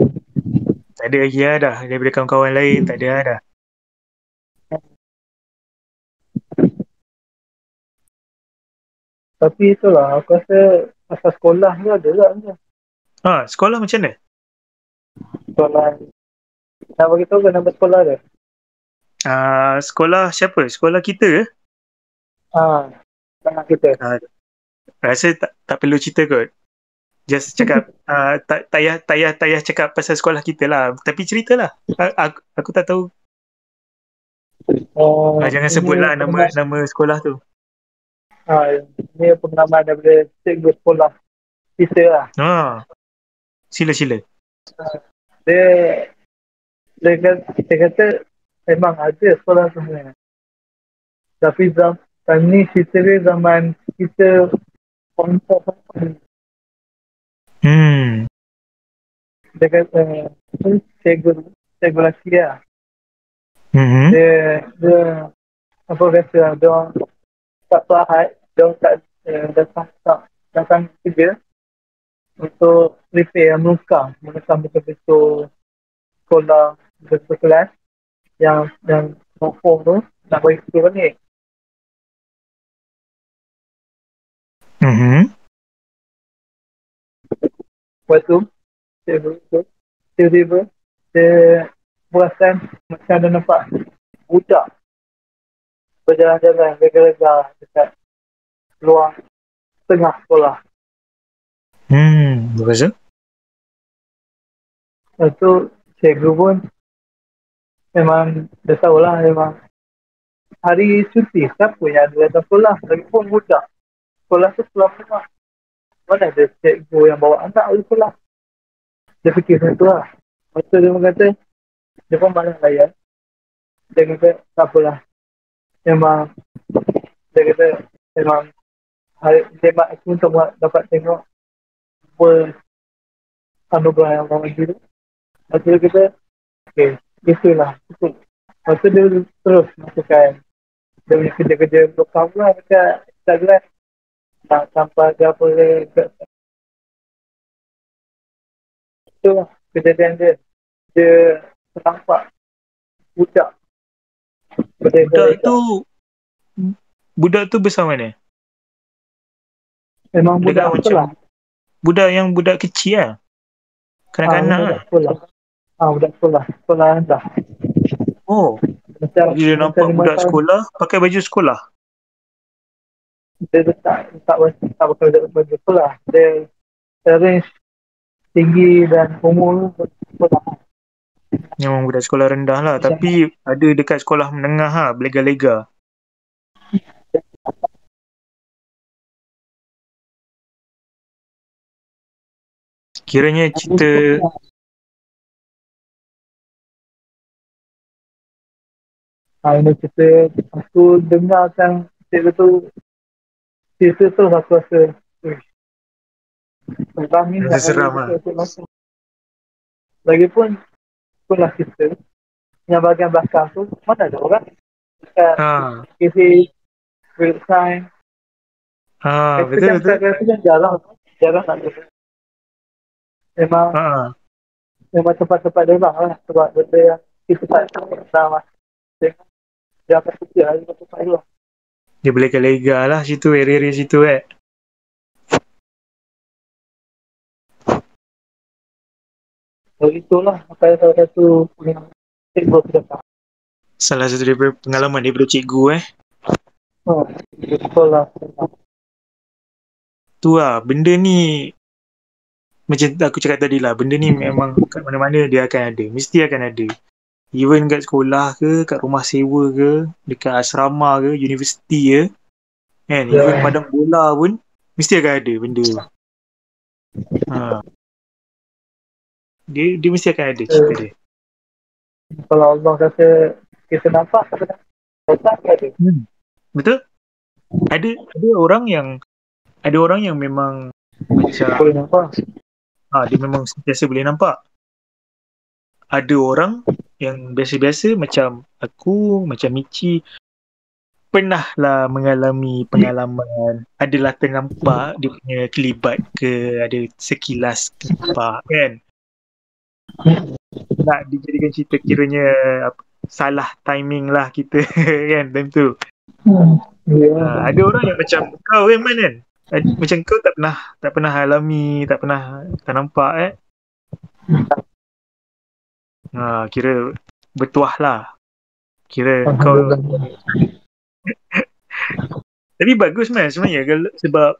Tak ada lagi lah dah daripada kawan-kawan lain tak ada lah dah. Tapi itulah. Aku rasa pasal sekolah ni ada tak? Macam. Ha, sekolah macam mana? Sekolah. Nak bagi tahu ke nama sekolah dia? Uh, sekolah siapa? Sekolah kita ke? Ha. Sekolah kita. Rasa tak, tak perlu cerita kot. Just cakap uh, tak payah tak payah cakap pasal sekolah kita lah. Tapi ceritalah. Aku, aku tak tahu. Oh, Uh, jangan sebutlah nama nama sekolah tu. Ha, ini pengalaman daripada cikgu sekolah kita lah. Ha. Sila sila. Dia dia kata, dia kata memang ada sekolah sebenarnya. Tapi zaman ni cerita dia zaman kita kontak Hmm. dia kata uh, cikgu cikgu lelaki lah. Hmm. Dia dia apa kata dia tak Ahad dia orang tak uh, datang tak datang kerja untuk repair menukar menukar betul-betul sekolah betul kelas yang yang form tu nak bagi sekolah balik. Hmm. Lepas tu, tiba-tiba, dia perasan macam dia nampak budak berjalan-jalan gegar-gegar dekat luar tengah sekolah. Hmm. Lepas tu? Lepas tu, cikgu pun memang dia tahulah memang hari cuti siapa yang ada datang sekolah lagi pun budak sekolah tu sekolah tengah mana ada cikgu yang bawa anak pergi sekolah dia fikir macam tu lah lepas tu dia kata dia pun malas layan dia kata tak apalah memang dia kata memang hari hebat aku untuk dapat tengok apa anugerah yang orang bagi tu. Lepas tu kata okay itulah itu lepas tu dia terus masukkan dia punya kerja-kerja belakang lah dekat Instagram. Nak sampai dia boleh itu lah kejadian dia. Dia nampak budak Budak Berdeka-deka. tu Budak tu besar mana? memang budak kan sekolah Budak yang budak kecil lah. Kanak-kanak ah, lah. budak sekolah ah budak sekolah sekolah rendah Oh, macam dia nampak budak tahun, sekolah pakai baju sekolah. dia letak tak tak pakai baju baju sekolah dia arrange tinggi dan umur sekolah Memang budak sekolah rendah lah. Tapi ada dekat sekolah menengah lah. Belega-lega. Kiranya cerita Ah, ini cerita aku dengarkan cerita tu cerita tu aku rasa "Uish, seram ni seram lah. Lagipun sekolah kita yang bahagian belakang tu mana ada orang? Dekat ha, KC Real Time. Ha, betul kan betul. kat rasa kan jarang jarang nak ada. Memang Ha, memang tempat-tempat dia orang lah sebab benda yang kita tak tahu lah dia akan kerja hari tempat dia orang dia belega-lega lah situ area-area situ eh. Jadi itulah apa salah satu cikgu kita Salah satu daripada pengalaman daripada cikgu eh. Oh, sekolah. Tu lah, benda ni macam aku cakap tadi lah, benda ni memang kat mana-mana dia akan ada. Mesti akan ada. Even kat sekolah ke, kat rumah sewa ke, dekat asrama ke, universiti ke. Kan, Ya. even padang bola pun, mesti akan ada benda. Ha. Dia, dia mesti akan ada cerita dia. Kalau Allah kata kita nampak, ada. Betul? Ada ada orang yang ada orang yang memang macam Boleh nampak. ha, dia memang sentiasa boleh nampak. Ada orang yang biasa-biasa macam aku, macam Michi pernah lah mengalami pengalaman adalah ternampak dia punya kelibat ke ada sekilas nampak kan nak dijadikan cerita kiranya apa, salah timing lah kita kan time tu Hmm. Ya. Ha, ada orang yang macam kau kan man kan Ad- macam kau tak pernah tak pernah alami tak pernah tak nampak eh ha, kira bertuah lah kira kau Alhamdulillah. tapi bagus man sebenarnya kalau, sebab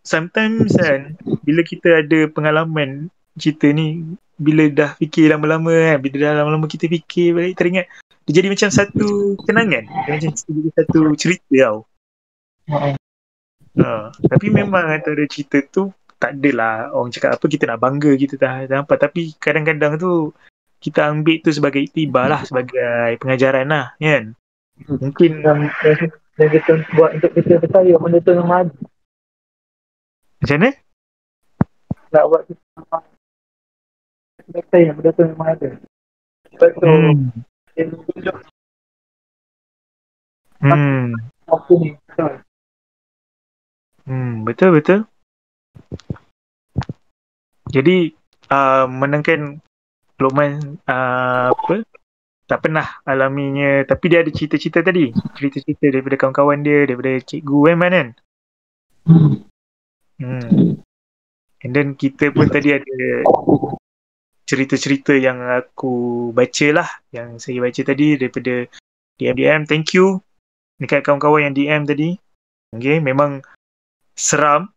sometimes kan bila kita ada pengalaman cerita ni bila dah fikir lama-lama kan bila dah lama-lama kita fikir balik teringat dia jadi macam satu kenangan. Dia macam jadi satu cerita tau. Ha. Tapi memang antara cerita tu tak adalah orang cakap apa kita nak bangga kita tak tak nampak. Tapi kadang-kadang tu kita ambil tu sebagai iktibar lah sebagai pengajaran lah kan? Mungkin yang, yang, yang kita buat untuk kita percaya benda tu memang ada. Macam mana? Nak buat kita kita percaya benda tu memang ada sebab tu hmm. dia tunjuk Hmm. apa ni betul Hmm, betul betul. Jadi uh, menangkan Lokman uh, apa tak pernah alaminya tapi dia ada cerita-cerita tadi cerita-cerita daripada kawan-kawan dia daripada cikgu Eman kan hmm. and then kita pun tadi ada cerita-cerita yang aku baca lah yang saya baca tadi daripada DM-DM thank you. Dekat kawan-kawan yang DM tadi. Okay memang seram.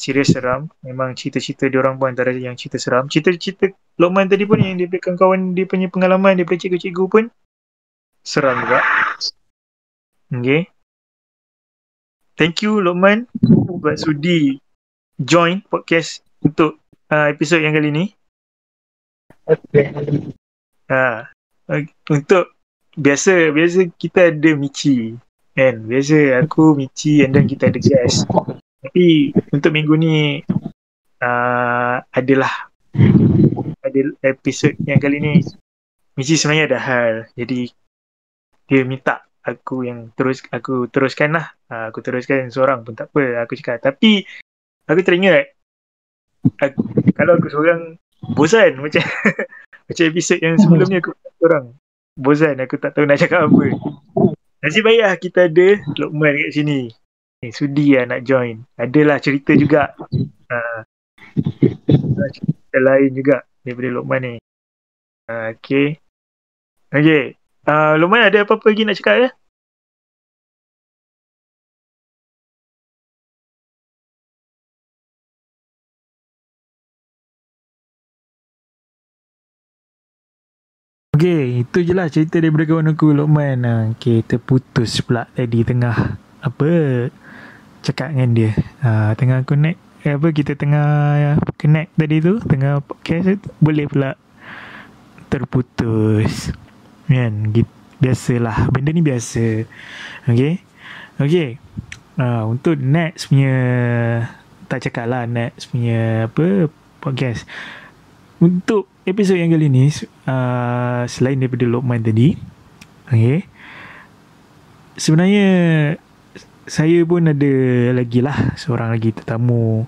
Serius seram. Memang cerita-cerita dia orang pun antara yang cerita seram. Cerita-cerita Lokman tadi pun yang dia kawan dia punya pengalaman daripada cikgu-cikgu pun seram juga. Okay. Thank you Lokman. Buat sudi join podcast untuk uh, episod yang kali ni okay. ha. Untuk biasa biasa kita ada Michi kan? Biasa aku Michi and then kita ada guest tapi untuk minggu ni uh, adalah ada episod yang kali ni Michi sebenarnya ada hal. Jadi dia minta aku yang terus aku teruskan lah. Uh, aku teruskan seorang pun tak apa aku cakap. Tapi aku teringat aku, kalau aku seorang bosan macam macam episod yang sebelumnya aku seorang bosan aku tak tahu nak cakap apa nasib baiklah kita ada Lokman kat sini Eh, sudi lah nak join. Adalah cerita juga. Uh, cerita lain juga daripada Lokman ni. Uh, okay. Okay. Uh, Lokman ada apa-apa lagi nak cakap ya? Okay, itu je lah cerita daripada kawan aku Lokman. Okay, terputus pula tadi tengah apa cakap dengan dia. Ha, tengah connect apa kita tengah connect tadi tu tengah podcast boleh pula terputus. Kan biasalah. Benda ni biasa. Okey? Okey. Uh, untuk next punya tak cakap lah next punya apa podcast. Untuk episod yang kali ni uh, selain daripada Lokman tadi okey sebenarnya saya pun ada lagi lah seorang lagi tetamu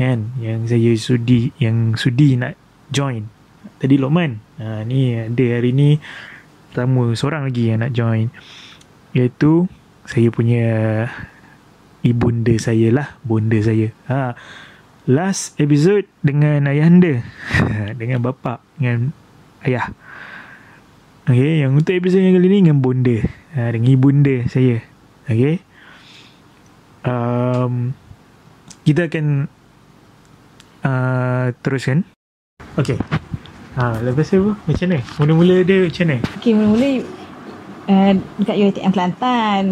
kan yang saya sudi yang sudi nak join. Tadi Lokman ha, ni ada hari ni tetamu seorang lagi yang nak join. Iaitu saya punya ibunda saya lah bunda saya. Ha, last episode dengan ayahanda dengan bapa dengan ayah Okay, yang untuk episod yang kali ni dengan bunda ha, dengan ibunda saya Okay um, kita akan uh, teruskan. Okay. Ha, lepas tu macam mana? Mula-mula dia macam mana? Okay, mula-mula uh, dekat UiTM Kelantan.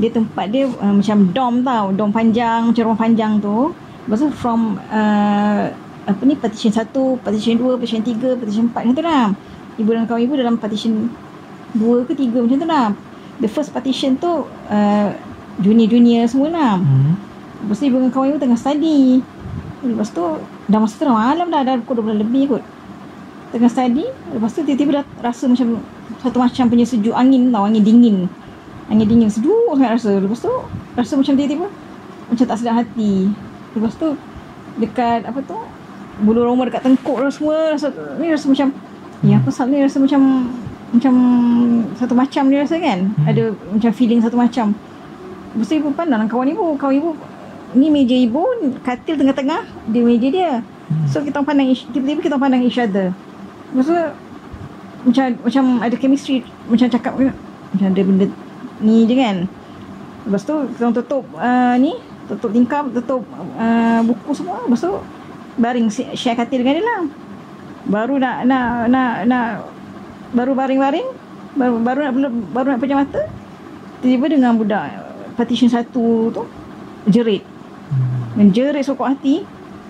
Dia tempat dia uh, macam dom tau. Dom panjang, macam rumah panjang tu. Lepas tu from uh, apa ni, partition 1, partition 2, partition 3, partition 4 macam tu lah. Ibu dan kawan ibu dalam partition 2 ke 3 macam tu lah. The first partition tu uh, junior-junior semua lah. Hmm. Lepas tu ibu dengan kawan ibu tengah study. Lepas tu dah masa tengah malam dah, dah pukul 12 lebih kot. Tengah study, lepas tu tiba-tiba dah rasa macam satu macam punya sejuk angin tau, angin dingin. Angin dingin sejuk sangat rasa. Lepas tu rasa macam tiba-tiba macam tak sedap hati. Lepas tu dekat apa tu bulu roma dekat tengkuk lah semua rasa ni rasa macam ya apa sal ni rasa macam macam satu macam dia rasa kan hmm. ada macam feeling satu macam Lepas ibu pandang kawan ibu. Kawan ibu ni meja ibu, katil tengah-tengah, dia meja dia. So kita pandang tiba-tiba kita pandang each other. Lepas tu macam macam ada chemistry, macam cakap macam ada benda ni je kan. Lepas tu kita tutup uh, ni, tutup tingkap, tutup uh, buku semua. Lepas tu baring share katil dengan dia lah. Baru nak nak nak nak baru baring-baring, baru baru nak baru nak pejam mata. Tiba-tiba dengan budak partition satu tu jerit hmm. dan jerit sokok hati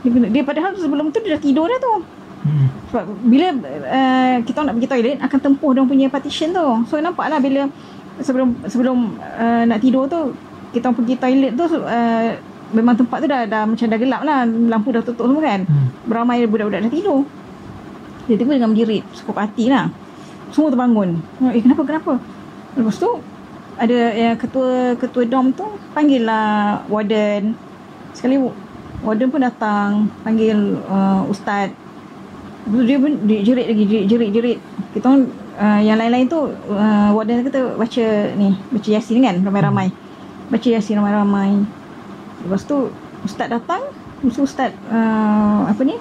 dia, dia padahal sebelum tu dia dah tidur dah tu Hmm. Sebab bila uh, kita nak pergi toilet akan tempuh dia punya partition tu. So nampaklah bila sebelum sebelum uh, nak tidur tu kita orang pergi toilet tu uh, memang tempat tu dah, dah macam dah gelap lah. Lampu dah tutup semua kan. Hmm. beramai budak-budak dah tidur. Dia tiba dengan menjerit cukup hati lah. Semua terbangun. Eh kenapa kenapa? Lepas tu ada yang ketua ketua dom tu panggil lah warden. Sekali warden pun datang panggil uh, ustaz. Lepas tu dia pun dia jerit lagi jerit jerit, jerit. kita orang uh, yang lain-lain tu uh, warden kata baca ni baca yasin kan ramai-ramai baca yasin ramai-ramai lepas tu ustaz datang tu ustaz uh, apa ni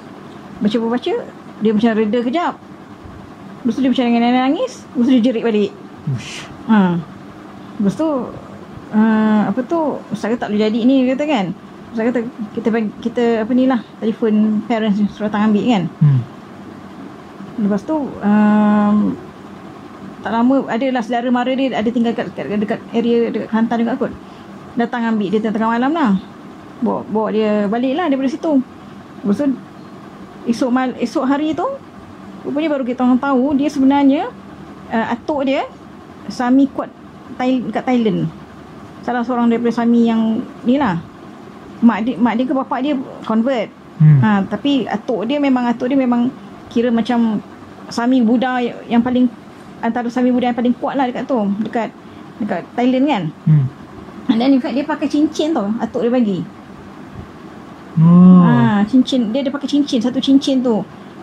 baca-baca dia macam reda kejap lepas tu dia macam nangis lepas tu dia jerit balik Ush. Ha. Lepas tu uh, apa tu ustaz kata tak boleh jadi ni dia kata kan. Ustaz kata kita bagi, kita apa ni lah telefon parents suruh datang ambil kan. Hmm. Lepas tu um, tak lama adalah saudara mara dia ada tinggal kat, kat, dekat area dekat Kelantan juga kot. Datang ambil dia tengah malam lah. Bawa, bawa dia balik lah daripada situ. Lepas tu esok, mal, esok hari tu rupanya baru kita orang tahu dia sebenarnya uh, atuk dia Sami kuat Thai, kat Thailand. Salah seorang daripada Sami yang ni lah. Mak dia, mak dia ke bapak dia convert. Hmm. Ha, tapi atuk dia memang atuk dia memang kira macam Sami Buddha yang paling antara Sami Buddha yang paling kuat lah dekat tu. Dekat dekat Thailand kan. Hmm. And then in fact dia pakai cincin tau atuk dia bagi. Oh. Ha, cincin dia ada pakai cincin satu cincin tu.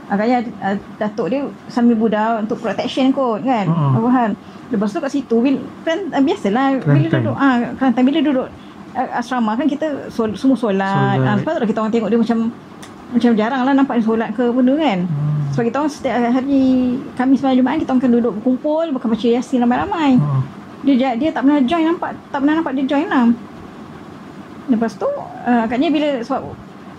Agaknya uh, datuk dia Sami Buddha untuk protection kot kan. Ha-ha. Uh-huh. Lepas tu kat situ bil kan uh, biasalah bila duduk ah Kelantan bila duduk uh, asrama kan kita sol, semua solat. Solat. Ah sebab tu kita orang tengok dia macam macam jarang lah nampak dia solat ke benda kan. Hmm. Sebab kita orang setiap hari Khamis malam Jumaat kita orang akan duduk berkumpul bukan baca Yasin ramai-ramai. Oh. Dia dia tak pernah join nampak tak pernah nampak dia join lah. Lepas tu uh, agaknya bila sebab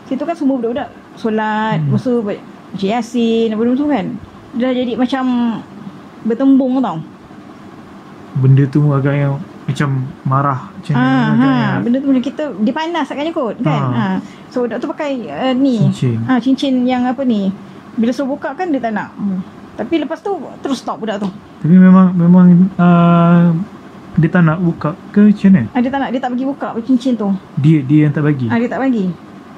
situ kan semua budak-budak solat, Hmm. lepas ba- baca Yasin apa tu kan. Dia dah jadi macam bertembung tau. Benda tu agaknya macam marah macam agaknya. ha, benda tu macam kita dia panas agaknya kot kan. Ha. Ha. So budak tu pakai uh, ni Cincin. Ah cincin yang apa ni. Bila suruh buka kan dia tak nak. Hmm. Tapi lepas tu terus stop budak tu. Tapi memang memang uh, dia tak nak buka ke macam mana? Ah, dia tak nak dia tak bagi buka cincin tu. Dia dia yang tak bagi. Ah dia tak bagi.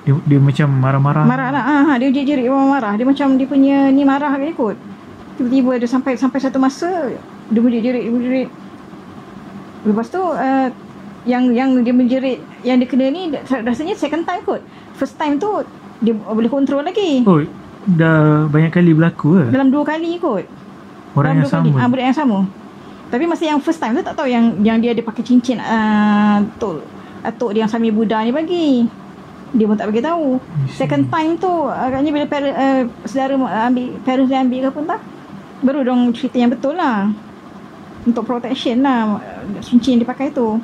Dia, dia macam marah-marah. Marah lah. Ah, ha, dia jerit-jerit memang marah. Dia macam dia punya ni marah kan kot. Tiba-tiba dia sampai sampai satu masa dia menjerit-jerit, dia menjerit. Lepas tu uh, yang yang dia menjerit yang dia kena ni rasanya second time kot. First time tu dia boleh kontrol lagi. Oh, dah banyak kali berlaku ke? Dalam dua kali kot. Orang Dalam yang sama. Ah, budak yang sama. Tapi masa yang first time tu tak tahu yang yang dia ada pakai cincin uh, tu atuk dia yang Sami Buddha ni bagi. Dia pun tak bagi tahu. Second time tu agaknya bila parent, uh, saudara ambil parents dia ambil ke apa entah. Baru dong cerita yang betul lah. Untuk protection lah uh, cincin yang dia pakai tu.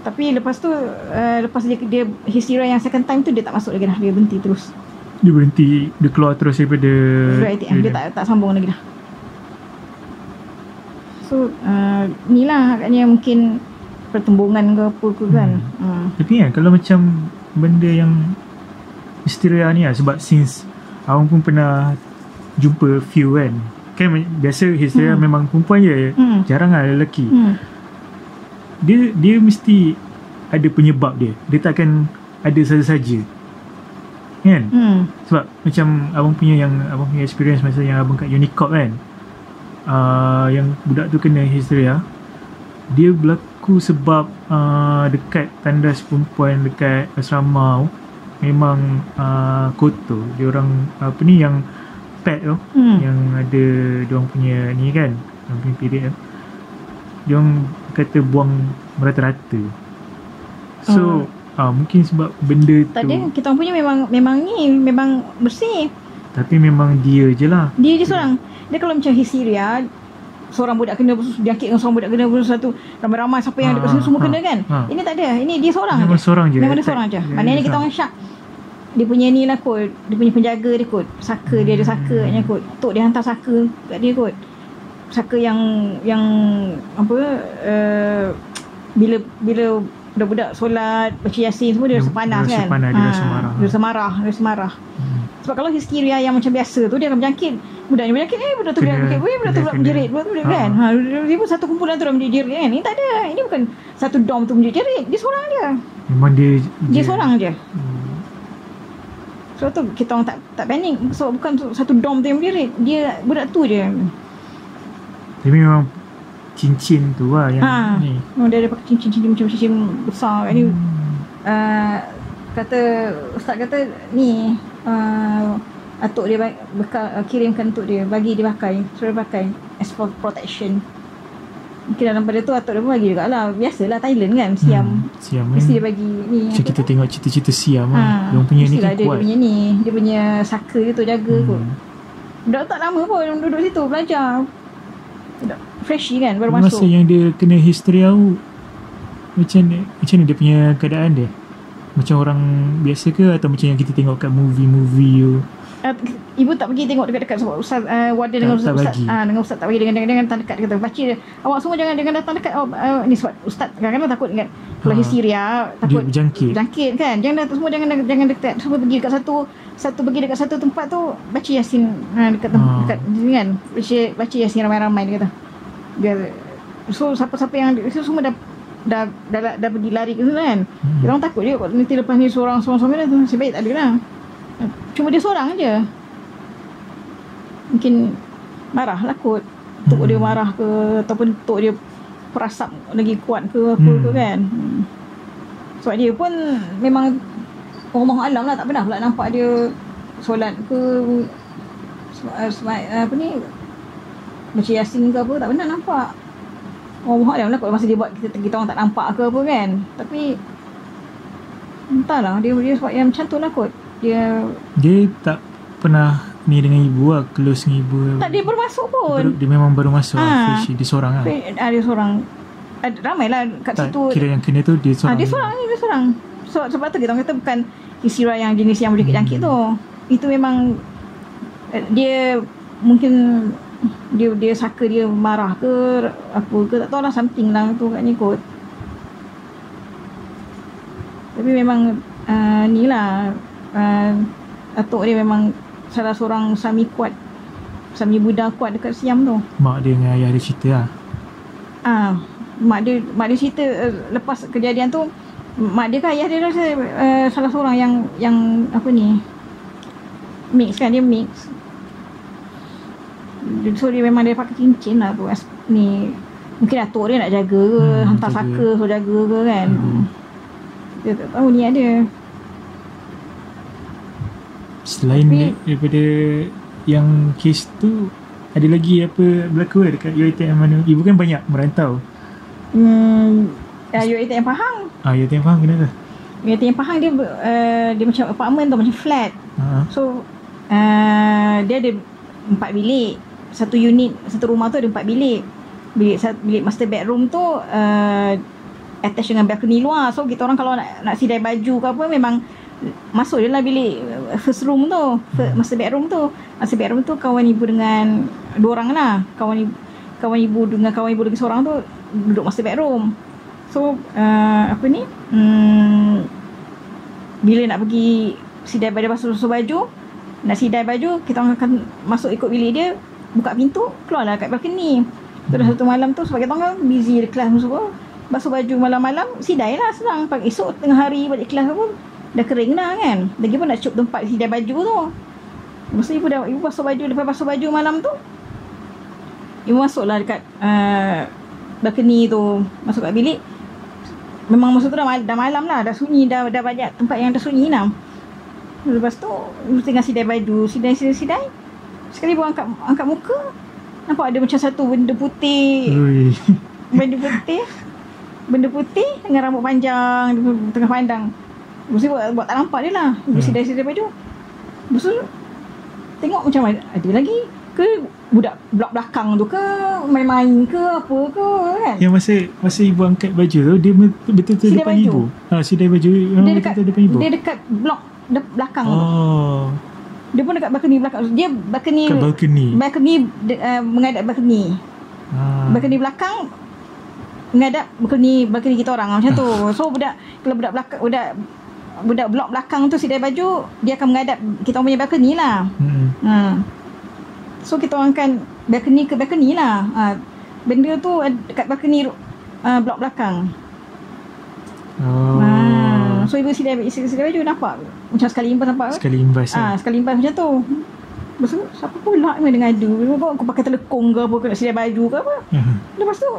Tapi lepas tu uh, lepas dia, dia histeria yang second time tu dia tak masuk lagi dah. Dia berhenti terus. Dia berhenti, dia keluar terus daripada Duduk ATM dia tak tak sambung lagi dah. So uh, ni lah agaknya mungkin pertembungan ke apa ke kan. Hmm. Tapi kan kalau macam benda yang hysteria ni lah sebab since awang pun pernah jumpa few kan. Kan biasa hysteria Hmm. memang perempuan je. Hmm. Jarang lah lelaki. Hmm. Dia dia mesti ada penyebab dia. Dia takkan ada saja-saja. Kan? Hmm. Sebab macam abang punya yang abang punya experience masa yang abang kat Unicorp kan. Uh, yang budak tu kena hysteria. Dia berlaku sebab uh, dekat tandas perempuan dekat asrama memang uh, kotor. Dia orang apa ni yang pet tu Hmm. yang ada dia orang punya ni kan. Dia punya period tu. Dia orang kata buang merata-rata. So uh, mungkin sebab benda Tak tu ada kita orang punya memang memang ni memang bersih. tapi memang dia je lah. Dia je seorang. Dia kalau macam hysteria seorang budak kena dia angkit dengan seorang budak kena satu ramai-ramai siapa yang Ha, dekat sini semua ha, kena kan. ha. Ini tak ada. Ini dia seorang Memang je. seorang je. Memang dia seorang je. Maknanya dia kita orang syak. Dia punya ni lah kot. Dia punya penjaga dia kot. Saka dia ada saka Hmm. katnya kot. Tok dia hantar saka kat dia kot. Saka yang yang apa uh, bila bila budak-budak solat baca yasin semua dia Dia- rasa panas dia rasa kan. panas, dia rasa marah. Dia rasa marah, dia rasa marah. Hmm. Sebab kalau histeria yang macam biasa tu dia akan berjangkit. Budak ni berjangkit eh budak tu Kena- berjangkit. Weh budak tu dia pula menjerit. Budak tu Ha. kan. Ha dia pun satu kumpulan tu dah menjerit kan. Ini tak ada. Ini bukan satu dom tu menjerit. Dia seorang je. Memang dia Dia seorang je. Hmm. Sebab tu kita orang tak tak panik sebab bukan satu dom tu yang menjerit. Dia budak tu je. Tapi memang cincin tu lah yang Ha. ni. Oh, dia ada pakai cincin-cincin macam cincin besar kat ni. Hmm. uh, kata ustaz kata ni uh, atuk dia bekal, uh, kirimkan untuk dia bagi dia pakai suruh dia pakai as for protection mungkin dalam pada tu atuk dia pun bagi juga lah biasalah Thailand kan siam Hmm. Siam mesti dia kan. bagi ni Macam kita tengok cerita-cerita siam ha, lah. Dia punya ni kan dia, dia kuat. punya ni dia punya saka dia tu jaga hmm. kot budak tak lama pun duduk situ belajar budak freshy kan baru Masa masuk yang dia kena histeria tu macam ni, macam ni dia punya keadaan dia? Macam orang biasa ke atau macam yang kita tengok kat movie-movie tu? Uh, ibu tak pergi tengok dekat-dekat sebab ustaz uh, warden dengan Tak- tak ustaz, bagi. ah dengan ustaz tak bagi dengan dengan, dengan datang dekat kata baca dia. awak semua jangan jangan datang dekat oh, uh, ni sebab ustaz kadang-kadang takut ingat kalau Ha. histeria takut Dia berjangkit. jangkit kan jangan datang semua jangan jangan dekat semua pergi dekat satu satu pergi dekat satu tempat tu baca yasin ha, dekat tem- Ha. dekat sini kan baca baca yasin ramai-ramai dia kata dia so siapa-siapa yang so, semua dah dah dah, dah, dah pergi lari ke sana kan Hmm. dia orang takut je kalau nanti lepas ni seorang seorang-seorang dia tu nasib baik tak ada lah cuma dia seorang je mungkin marah lah kot tok Hmm. dia marah ke ataupun tok dia perasap lagi kuat ke apa Hmm. ke kan hmm. sebab dia pun memang Allah alam lah tak pernah pula nampak dia solat ke sema- sema- apa ni baca yasin ke apa tak pernah nampak Allah alam lah kalau masa dia buat kita, kita orang tak nampak ke apa kan tapi entahlah dia dia sebab yang macam tu lah kot dia Dia tak pernah ni dengan ibu lah, close dengan ibu. tak dia baru masuk pun Baru, dia memang baru masuk Ha. lah, fresh. Dia seorang lah. ada seorang ada ramai lah kat Tak, situ kira yang kena tu dia Ah, seorang. dia seorang ni, dia seorang. So, sebab tu kita orang kata bukan Isira yang jenis yang boleh jangkit tu. Itu memang eh, dia mungkin dia dia saka dia marah ke apa ke tak tahu lah something lah tu kat ni kot. Tapi memang uh, ni lah uh, atuk dia memang salah seorang sami kuat sami Buddha kuat dekat Siam tu. Mak dia dengan ayah dia cerita lah. Ah, mak dia mak dia cerita uh, lepas kejadian tu mak dia kan ayah dia rasa uh, salah seorang yang yang apa ni mix kan dia mix. So dia memang dia pakai cincin lah tu as, ni mungkin atuk dia nak jaga ke Hmm, hantar saka so jaga ke kan. Hmm. Dia tak tahu niat dia. Selain Tapi- daripada yang kes tu ada lagi apa berlaku eh dekat UiTM mana? Ibu kan banyak merantau. Hmm, uh, UiTM Pahang. Ah, UiTM faham kenapa? UiTM Pahang dia uh, dia macam apartment tu macam flat. Ha. So uh, dia ada empat bilik. Satu unit, satu rumah tu ada empat bilik. Bilik bilik master bedroom tu uh, attach dengan balcony luar. So kita orang kalau nak nak sidai baju ke apa memang masuk je lah bilik uh, first room tu, first, master bedroom tu. Master bedroom tu kawan ibu dengan dua orang lah. Kawan ibu, kawan ibu dengan kawan ibu dengan seorang tu duduk master bedroom. So uh, apa ni? Hmm, bila nak pergi sidai baju basuh-basuh baju nak sidai baju kita orang akan masuk ikut bilik dia buka pintu keluarlah kat balcony. Dah satu malam tu orang kan busy di kelas semua. Basuh baju malam-malam sidai lah senang. Pagi esok tengah hari balik kelas pun dah kering dah kan. Lagi pun nak cup tempat sidai baju tu. Masa ibu dah ibu basuh baju lepas basuh baju malam tu ibu masuklah dekat uh, balcony tu. Masuk kat bilik. Memang masa tu dah, mal- dah malam lah. Dah sunyi dah dah banyak tempat yang dah sunyi lah. Lepas tu ibu tengah sidai baju sidai sidai sidai sekali ibu angkat angkat muka nampak ada macam satu benda putih Ui. benda putih benda putih dengan rambut panjang tengah pandang tu buat, buat tak nampak dia lah Ibu Hmm. baju Lepas tu Tengok macam ada, ada lagi Ke budak blok belakang tu ke Main-main ke apa ke kan Yang masa masa ibu angkat baju tu dia be- betul-betul Sidai depan baju. ibu. Ha, sidai baju Dia dekat depan ibu. Dia dekat blok de- belakang tu oh, Dia pun dekat balcony belakang Dia balcony kat balcony. Balcony de, uh, Menghadap balcony Ha. Balcony belakang Menghadap balcony Balcony kita orang Macam tu So budak Kalau budak belakang Budak budak blok belakang tu sidai baju dia akan menghadap kita orang punya balcony lah. Hmm. Ha. So kita orang akan balcony ke balcony lah. Ha. Benda tu dekat balcony uh, blok belakang. Oh. Ha. So ibu sidai, sidai baju nampak macam sekali impas nampak? Sekali imbas Ah, lah. sekali impas macam tu. Lepas tu siapa pula yang dengan adu? Kau aku pakai telekong ke apa ke nak sidai baju ke apa? Hmm. Lepas tu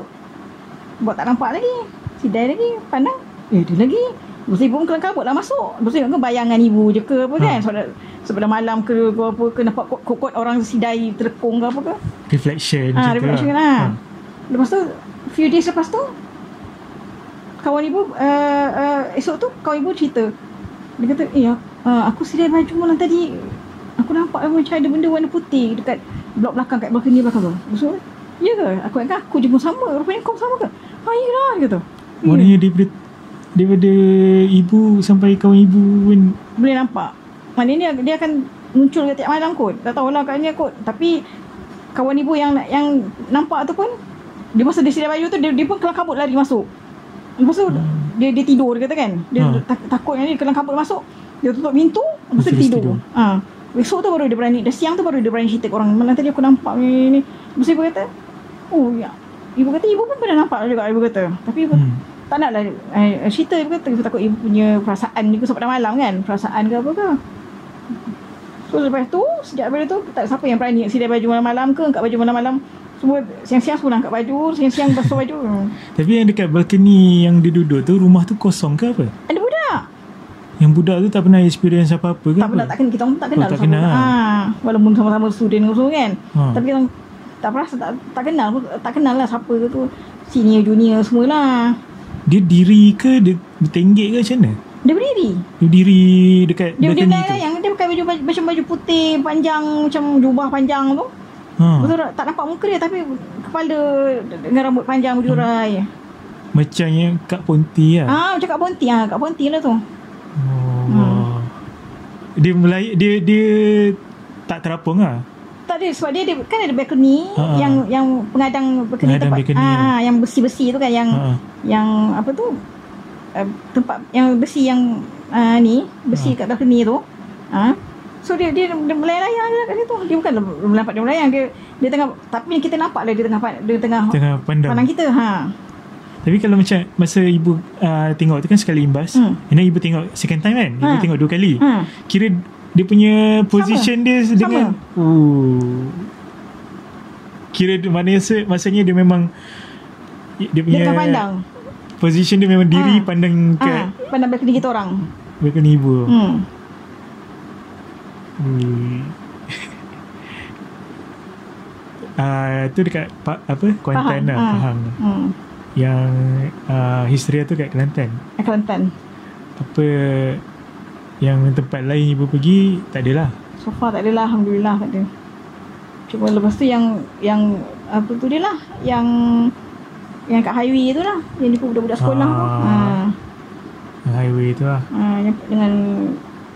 buat tak nampak lagi. Sidai lagi, pandang. Eh, dia lagi. Lepas tu ibu pun kelang kabut lah masuk. Lepas tu ingat kan bayangan ibu je ke apa kan. Ha. Sebab, sebab malam ke, ke apa ke nampak kot-kot orang sidai telekong ke apa ke. Reflection Ah, tu reflection lah. lah. Lepas tu few days lepas tu kawan ibu uh, uh, esok tu kawan ibu cerita. Dia kata, "Eh, uh, aku sidai baju malam tadi. Aku nampak macam ada benda warna putih dekat blok belakang kat balcony belakang tu." Tu, "Ya ke? Aku ingat aku je pun sama. Rupanya kau sama ke?" "Ha, iyalah," dia kata. "Ya." Maknanya daripada daripada ibu sampai kawan ibu pun boleh nampak. Maknanya dia, dia akan muncul ke tiap malam kot. Tak tahulah katnya kot. Tapi kawan ibu yang yang nampak tu pun dia masa dia sedia baju tu dia, dia pun kelang kabut lari masuk. Lepas tu dia dia tidur dia kata kan. Dia Hmm. tak, takut ni kelang kabut masuk. Dia tutup pintu, lepas tu dia tidur. tidur. Ha. Besok tu baru dia berani, dah siang tu baru dia berani cerita ke orang. Malam tadi aku nampak ni ni. ni. Lepas tu ibu kata, "Oh ya." Ibu kata ibu pun pernah nampak juga ibu kata. Tapi ibu hmm. tak nak lah eh, cerita ibu kata ibu takut ibu punya perasaan juga sampai dah malam kan perasaan ke apa ke so lepas tu sejak daripada tu tak siapa yang berani sidai baju malam-malam ke angkat baju malam-malam semua siang-siang semua angkat baju siang-siang basuh baju. Tapi yang dekat balcony yang dia duduk tu rumah tu kosong ke apa? ada budak Yang budak tu tak pernah experience apa-apa ke tak apa? pernah tak kenal kita orang tak kenal Oh, tak kenal. ha, walaupun sama-sama student ke semua kan Ha. tapi kita tak pernah tak, tak kenal tak kenal lah siapa ke tu senior junior semualah Dia diri ke dia bertenggek ke macam mana? dia berdiri Dia diri dekat dia dia balcony tu. yang dia pakai baju baju- macam baju putih panjang macam jubah panjang tu Ha. Betul tak? Nampak muka dia tapi kepala dengan rambut panjang berjurai. Macam yang Kak Ponti lah. Ah, macam Kak Ponti ah, Kak Ponti lah tu. Oh. Hmm. Dia mulai dia dia tak terapung lah. Tak ada sebab dia, dia kan ada balcony Ha. yang yang pengadang balcony Pengadang tempat balcony. ah yang besi-besi tu kan yang Ha. yang apa tu uh, tempat yang besi yang uh, ni besi kat balcony tu. Ah. So dia dia, dia melayang je kat situ. Dia bukan melampat dia melayang dia dia tengah tapi kita nampak lah dia tengah dia tengah, Tengah pandang. pandang kita. Ha. Tapi kalau macam masa ibu uh, tengok tu kan sekali imbas. Hmm. And then ibu tengok second time kan? Ibu Ha. tengok dua kali. Ha. Kira dia punya position dia dengan oh. Kira dia- maknanya maksudnya dia memang dia Dia punya tengah pandang. position dia memang diri Ha. pandang Ah, kat pandang balcony kita orang. balcony ibu. Hmm. Hmm. Ah, tu dekat pa, apa Kuantan lah, ah. Pahang. Hmm. Yang uh, Histeria tu kat Kelantan. Kelantan. Apa yang tempat lain ibu pergi tak adalah. So far tak adalah alhamdulillah tak ada. Cuma lepas tu yang yang apa tu dia lah yang yang kat highway tu lah yang jumpa budak-budak sekolah tu. Ha. Ah. Highway tu lah. ha yang dengan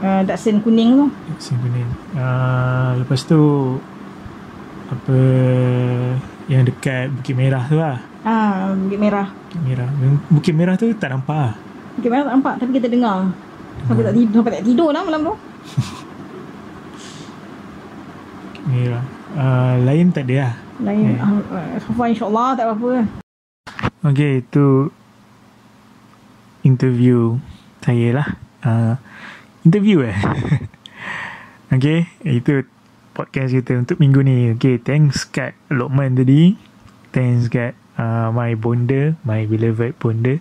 uh, Datsun kuning tu. Sim kuning. Uh, lepas tu apa yang dekat Bukit Merah tu lah. Ah, Bukit Merah. Bukit Merah. Bukit Merah tu tak nampak lah. Bukit Merah tak nampak tapi kita dengar. Sampai tak tidur, sampai tak tidur lah malam tu. Bukit Merah. Uh, lain tak ada lah. Lain Okay. uh, so far insyaAllah tak apa-apa. Okay, itu interview saya lah. Uh, interview eh. okay, itu podcast kita untuk minggu ni. Okay, thanks kat Lokman tadi. Thanks kat uh, my bonda, my beloved bonda,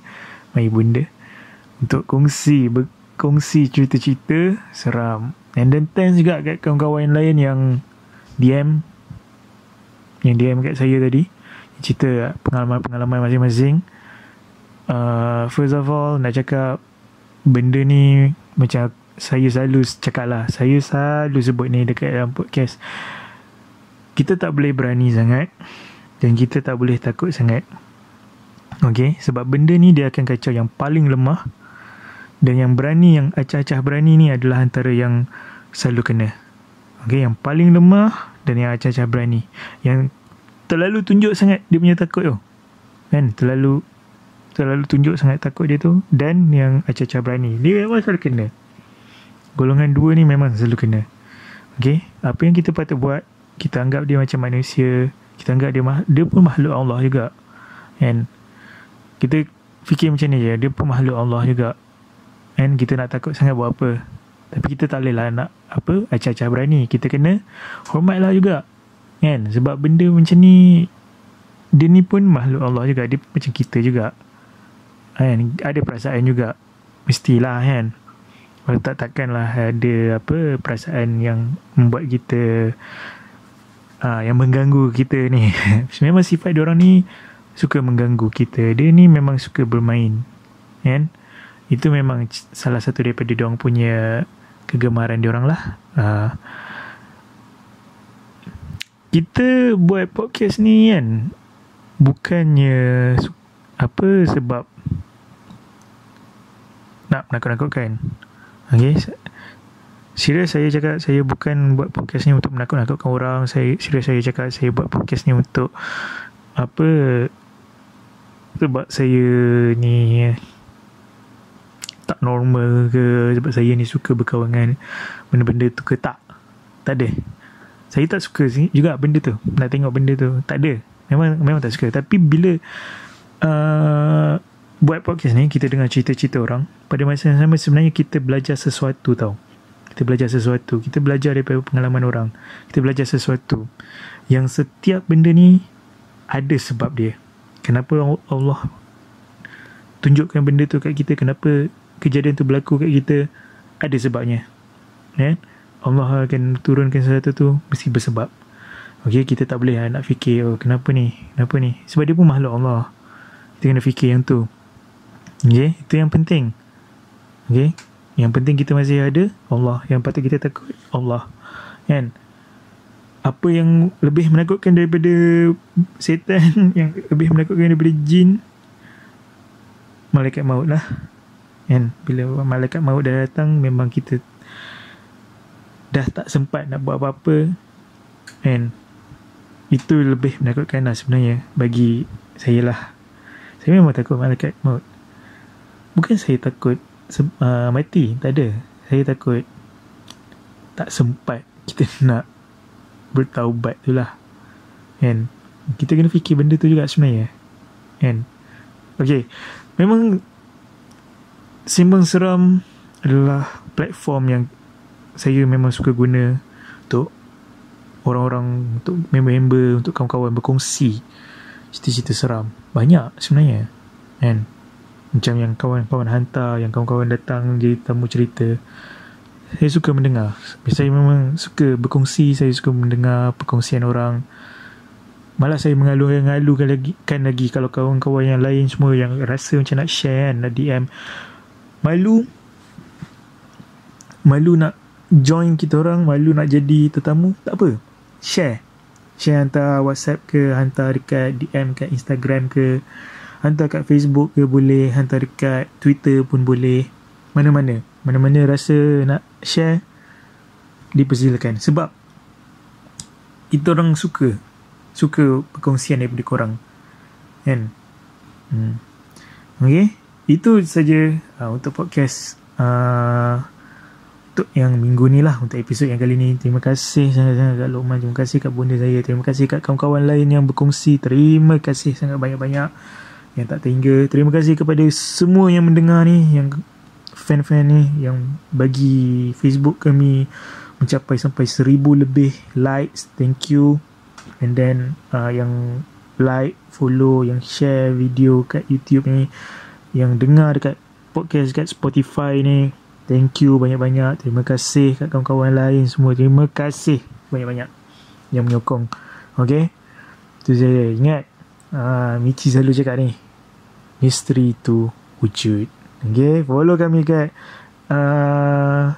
my bunda. Untuk kongsi, berkongsi cerita-cerita seram. And then thanks juga kat kawan-kawan lain yang DM. Yang DM kat saya tadi cerita pengalaman-pengalaman masing-masing. Uh, first of all, nak cakap benda ni macam saya selalu cakap lah. Saya selalu sebut ni dekat dalam podcast. Kita tak boleh berani sangat dan kita tak boleh takut sangat. Okay, sebab benda ni dia akan kacau yang paling lemah dan yang berani, yang acah-acah berani ni adalah antara yang selalu kena. Okay, yang paling lemah dan yang acah-acah berani. Yang terlalu tunjuk sangat dia punya takut tu. Kan? Terlalu terlalu tunjuk sangat takut dia tu dan yang acah-acah berani dia memang selalu kena golongan dua ni memang selalu kena. Okay apa yang kita patut buat kita anggap dia macam manusia kita anggap dia dia pun makhluk Allah juga. Kan kita fikir macam ni je dia pun makhluk Allah juga. Kan kita nak takut sangat buat apa. Tapi kita tak boleh lah nak apa acah-acah berani. Kita kena hormat lah juga. Kan sebab benda macam ni dia ni pun makhluk Allah juga. Dia macam kita juga. Kan ada perasaan juga. Mestilah kan tak takkanlah ada apa perasaan yang membuat kita ah yang mengganggu kita ni. Memang sifat dia orang ni suka mengganggu kita. Dia ni memang suka bermain kan? Itu memang salah satu daripada dia orang punya kegemaran dia orang lah. Uh, kita buat podcast ni kan? Bukannya apa sebab nak menakut-nakutkan okay Serius saya cakap saya bukan buat podcast ni untuk menakut-nakutkan orang. Saya serius saya cakap saya buat podcast ni untuk apa sebab saya ni tak normal ke sebab saya ni suka berkawan dengan benda-benda tu ke tak. Tak ada. Saya tak suka juga benda tu. Nak tengok benda tu. Tak ada. Memang memang tak suka. Tapi bila uh, buat podcast ni kita dengar cerita-cerita orang. Pada masa yang sama sebenarnya kita belajar sesuatu tau. Kita belajar sesuatu. Kita belajar daripada pengalaman orang. Kita belajar sesuatu. Yang setiap benda ni ada sebab dia. Kenapa Allah tunjukkan benda tu kat kita? Kenapa kejadian tu berlaku kat kita? Ada sebabnya. Kan Allah akan turunkan sesuatu tu mesti bersebab. Okey, kita tak boleh lah nak fikir oh kenapa ni? Kenapa ni? Sebab dia pun makhluk Allah. Kita kena fikir yang tu Okey, itu yang penting Okey, yang penting kita masih ada Allah. Yang patut kita takut Allah. Kan? Apa yang lebih menakutkan daripada setan, yang lebih menakutkan daripada jin, malaikat maut lah. Kan? Bila malaikat maut dah datang, memang kita dah tak sempat nak buat apa-apa. Kan? Itu lebih menakutkan lah sebenarnya bagi saya lah. Saya memang takut malaikat maut. Bukan saya takut uh, mati tak ada. Saya takut tak sempat kita nak bertaubat tu lah. Kan? Kita kena fikir benda tu juga sebenarnya. Kan? Okay memang Simbang Seram adalah platform yang saya memang suka guna untuk orang-orang untuk member-member untuk kawan-kawan berkongsi cerita-cerita seram. Banyak sebenarnya. Kan macam yang kawan-kawan hantar Yang kawan-kawan datang Jadi tamu cerita. Saya suka mendengar. Saya memang suka berkongsi Saya suka mendengar Perkongsian orang. Malah saya mengalu-ngalukan lagi, kan lagi Kalau kawan-kawan yang lain semua Yang rasa macam nak share kan Nak DM Malu. Malu nak Join kita orang Malu nak jadi tetamu. Tak apa. Share. Share hantar WhatsApp ke Hantar dekat DM kat Instagram ke hantar kat Facebook ke boleh hantar dekat Twitter pun boleh. Mana-mana. Mana-mana rasa nak share dipersilakan. Sebab itu orang suka suka perkongsian daripada korang. Kan? Hmm. ok itu saja uh, untuk podcast uh, untuk yang minggu ni lah untuk episod yang kali ni. Terima kasih sangat-sangat kat Lokman terima kasih kat bunda saya. Terima kasih kat kawan-kawan lain yang berkongsi. Terima kasih sangat banyak-banyak yang tak terhingga. Terima kasih kepada semua yang mendengar ni, yang fan-fan ni, yang bagi Facebook kami mencapai sampai seribu lebih likes. Thank you. And then uh, yang like, follow, yang share video kat YouTube ni, yang dengar dekat podcast kat Spotify ni, thank you banyak-banyak. Terima kasih kat kawan-kawan lain semua. Terima kasih banyak-banyak yang menyokong. Okay? Tu saya ingat Ah, Michi selalu cakap ni Misteri tu wujud. Okay Follow kami kat uh,